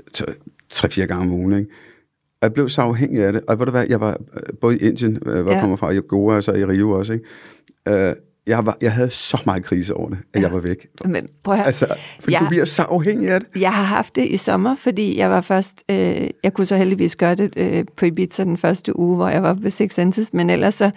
tre-fire gange om ugen, ikke. Jeg blev så afhængig af det. Og ved du hvad, jeg var øh, både i Indien, øh, hvor jeg Ja. kommer fra, i Goa og så i Rio også, ikke. Øh, jeg, var, jeg havde så meget krise over det, at jeg var væk. Men prøv at høre. Altså, fordi Ja. du bliver så afhængig af det. Jeg har haft det i sommer, fordi jeg var først, øh, jeg kunne så heldigvis gøre det øh, på Ibiza den første uge, hvor jeg var på Six Senses, men ellers så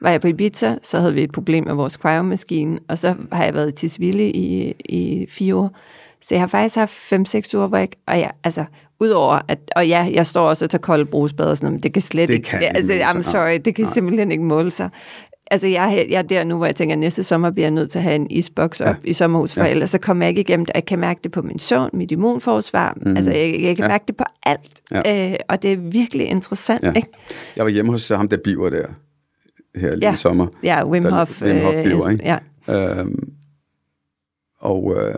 var jeg på Ibiza, så havde vi et problem med vores cryomaskine, og så har jeg været i Tisvilde i, i fire år. Så jeg har faktisk haft fem-seks uger, hvor jeg, og jeg, altså, udover at, og ja, jeg står også og tager kolde brugsbad og sådan noget, men det kan slet Det ikke, kan det, ikke altså, I'm sorry, det kan Nej. simpelthen ikke måle sig. Altså, jeg, jeg er der nu, hvor jeg tænker, at næste sommer bliver jeg nødt til at have en isboks op Ja. i sommerhus, for Ja. ellers så kommer jeg ikke igennem det. Jeg kan mærke det på min søvn, mit immunforsvar. Mm. Altså, jeg, jeg kan. Ja. mærke det på alt. Ja. Øh, og det er virkelig interessant, Ja. ikke? Jeg var hjemme hos ham, der biver der, her lige Ja. i sommer. Ja, Wim Der- Hof. Wim Hof øh, biver, ikke? Ja, Øhm, og øh,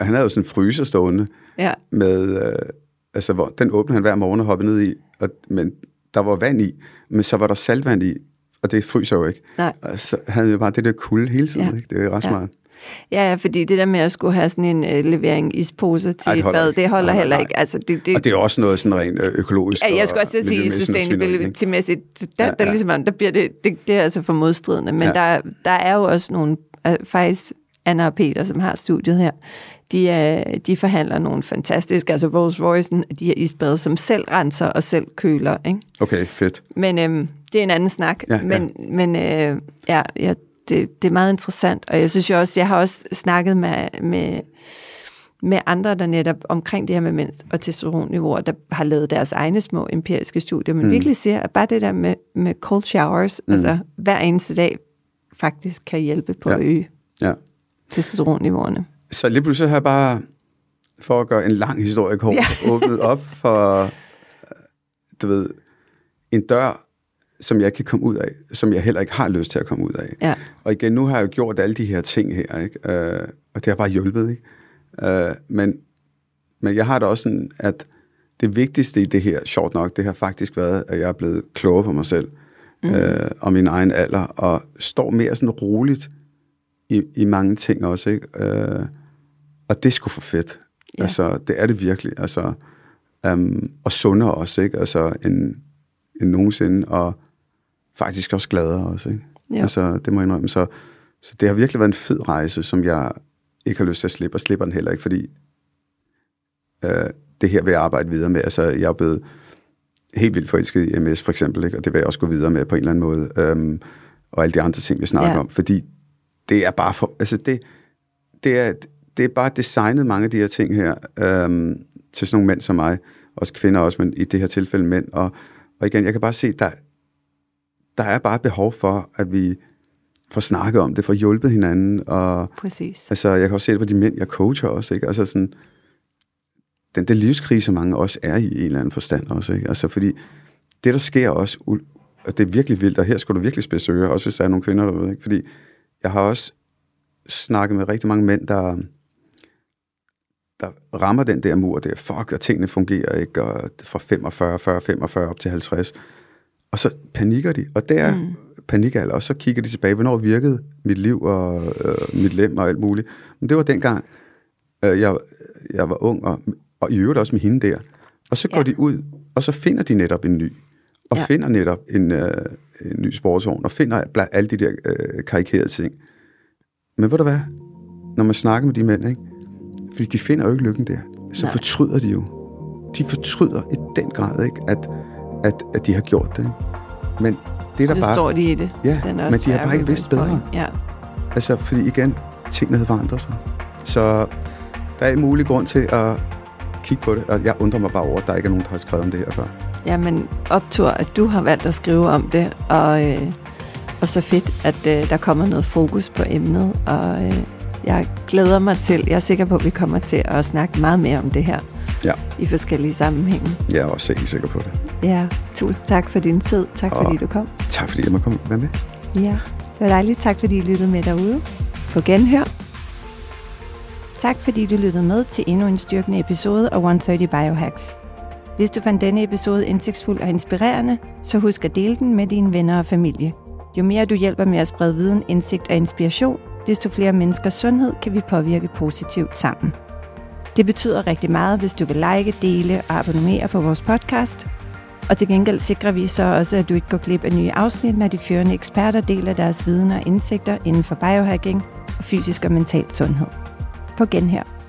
han havde jo sådan en fryser stående, ja, med, øh, altså, hvor, den åbnede han hver morgen og hoppede ned i, og, men der var vand i, men så var der saltvand i, og det fryser jo ikke. nej. Og så havde jo bare det der kulde hele tiden, Ja. ikke? det er jo ret Ja. smart. Ja, ja, fordi det der med at skulle have sådan en øh, levering ispose til Ej, det bad, ikke. det holder Nej, nej, heller ikke. Altså, det, det, Og det er også noget sådan rent øh, økologisk Ja, jeg skulle og også sige sustainability-mæssigt. Der, Ja, ja, der, ligesom, der bliver det, det, det er altså for modstridende. Men ja. der, der er jo også nogle, øh, faktisk Anna og Peter, som har studiet her, de, øh, de forhandler nogle fantastiske, altså Rolls Royce'en, de her isbade, som selv renser og selv køler. Ikke? Okay, fedt. Men øhm, det er en anden snak. Ja, ja. men men øh, ja, ja det, det er meget interessant. Og jeg synes jo også, jeg har også snakket med, med, med andre, der netop omkring det her med mænds og testosteronniveauer, der har lavet deres egne små empiriske studier, men mm. virkelig siger, at bare det der med, med cold showers, mm. altså hver eneste dag, faktisk kan hjælpe på Ja. at øge Ja. testosteronniveauerne. Så lige pludselig har jeg bare, for at gøre en lang historie kort, Ja. <laughs> åbnet op for, øh, du ved, en dør som jeg kan komme ud af, som jeg heller ikke har lyst til at komme ud af. Ja. Og igen, nu har jeg jo gjort alle de her ting her, ikke? Øh, og det har bare hjulpet. Ikke? Øh, men, men jeg har da også sådan, at det vigtigste i det her, sjovt nok, det har faktisk været, at jeg er blevet klogere på mig selv mm. øh, og min egen alder, og står mere sådan roligt i, i mange ting også. Ikke? Øh, og det er sgu for fedt. Ja. Altså, det er det virkelig. Altså, um, og sundere også, ikke? Altså, end, end nogensinde, og faktisk også gladere også, ikke? Ja. Altså, det må jeg indrømme. Så, så det har virkelig været en fed rejse, som jeg ikke har lyst til at slippe, og slipper den heller ikke, fordi øh, det her vil jeg arbejde videre med. Altså, jeg er blevet helt vildt forelsket i MS, for eksempel, ikke? og det vil jeg også gå videre med på en eller anden måde, um, og alle de andre ting, vi snakker Ja. om, fordi det er bare for, altså det, det er, det er bare designet mange af de her ting her, øhm, til sådan nogle mænd som mig, også kvinder også, men i det her tilfælde mænd, og, og igen, jeg kan bare se, der, der er bare behov for, at vi får snakket om det, får hjulpet hinanden, og Præcis. altså, jeg kan også se det på de mænd, jeg coacher også, ikke? Altså sådan, den der livskrise, mange også er i en eller anden forstand også, ikke? Altså, fordi det, der sker også, og det er virkelig vildt, og her skal du virkelig spidse ører, også hvis der er nogle kvinder derude, ikke? Fordi jeg har også snakket med rigtig mange mænd, der, der rammer den der mur der, fuck, og tingene fungerer ikke, og fra 45, 40, 45 op til 50. Og så panikker de, og der mm. panikalder, og så kigger de tilbage, hvornår virkede mit liv og øh, mit lem og alt muligt. Men det var dengang, øh, jeg, jeg var ung, og, og i øvrigt også med hende der. Og så går Ja. de ud, og så finder de netop en ny. Og ja. finder netop en, øh, en ny sportsvogn, og finder blandt alle de der øh, karikerede ting. Men ved du hvad? Når man snakker med de mænd, ikke? Fordi de finder jo ikke lykken der, så Nej. Fortryder de jo. De fortryder i den grad, ikke? At, at, at de har gjort det. Ikke? Men det er der Nu bare... står de i det. Ja, Den er men også de har bare ikke vidst bedre. Ja. Altså, fordi igen, tingene havde forandret sig. Så der er en mulig grund til at kigge på det, og jeg undrer mig bare over, at der ikke er nogen, der har skrevet om det her før. Jamen, optur, at du har valgt at skrive om det, og, øh, og så fedt, at øh, der kommer noget fokus på emnet, og øh, jeg glæder mig til, jeg er sikker på, at vi kommer til at snakke meget mere om det her Ja, i forskellige sammenhænge. jeg er også helt sikker på det. Ja, tusind tak for din tid. Tak fordi Og- du kom. Tak fordi jeg må komme være med. Ja, det var dejligt. Tak fordi I lyttede med derude. På genhør. Tak fordi du lyttede med til endnu en styrkende episode af 130 Biohacks. Hvis du fandt denne episode indsigtsfuld og inspirerende, så husk at dele den med dine venner og familie. Jo mere du hjælper med at sprede viden, indsigt og inspiration, desto flere menneskers sundhed kan vi påvirke positivt sammen. Det betyder rigtig meget, hvis du vil like, dele og abonnere på vores podcast. Og til gengæld sikrer vi så også, at du ikke går glip af nye afsnit, når de førende eksperter deler deres viden og indsigter inden for biohacking og fysisk og mental sundhed. På genhør.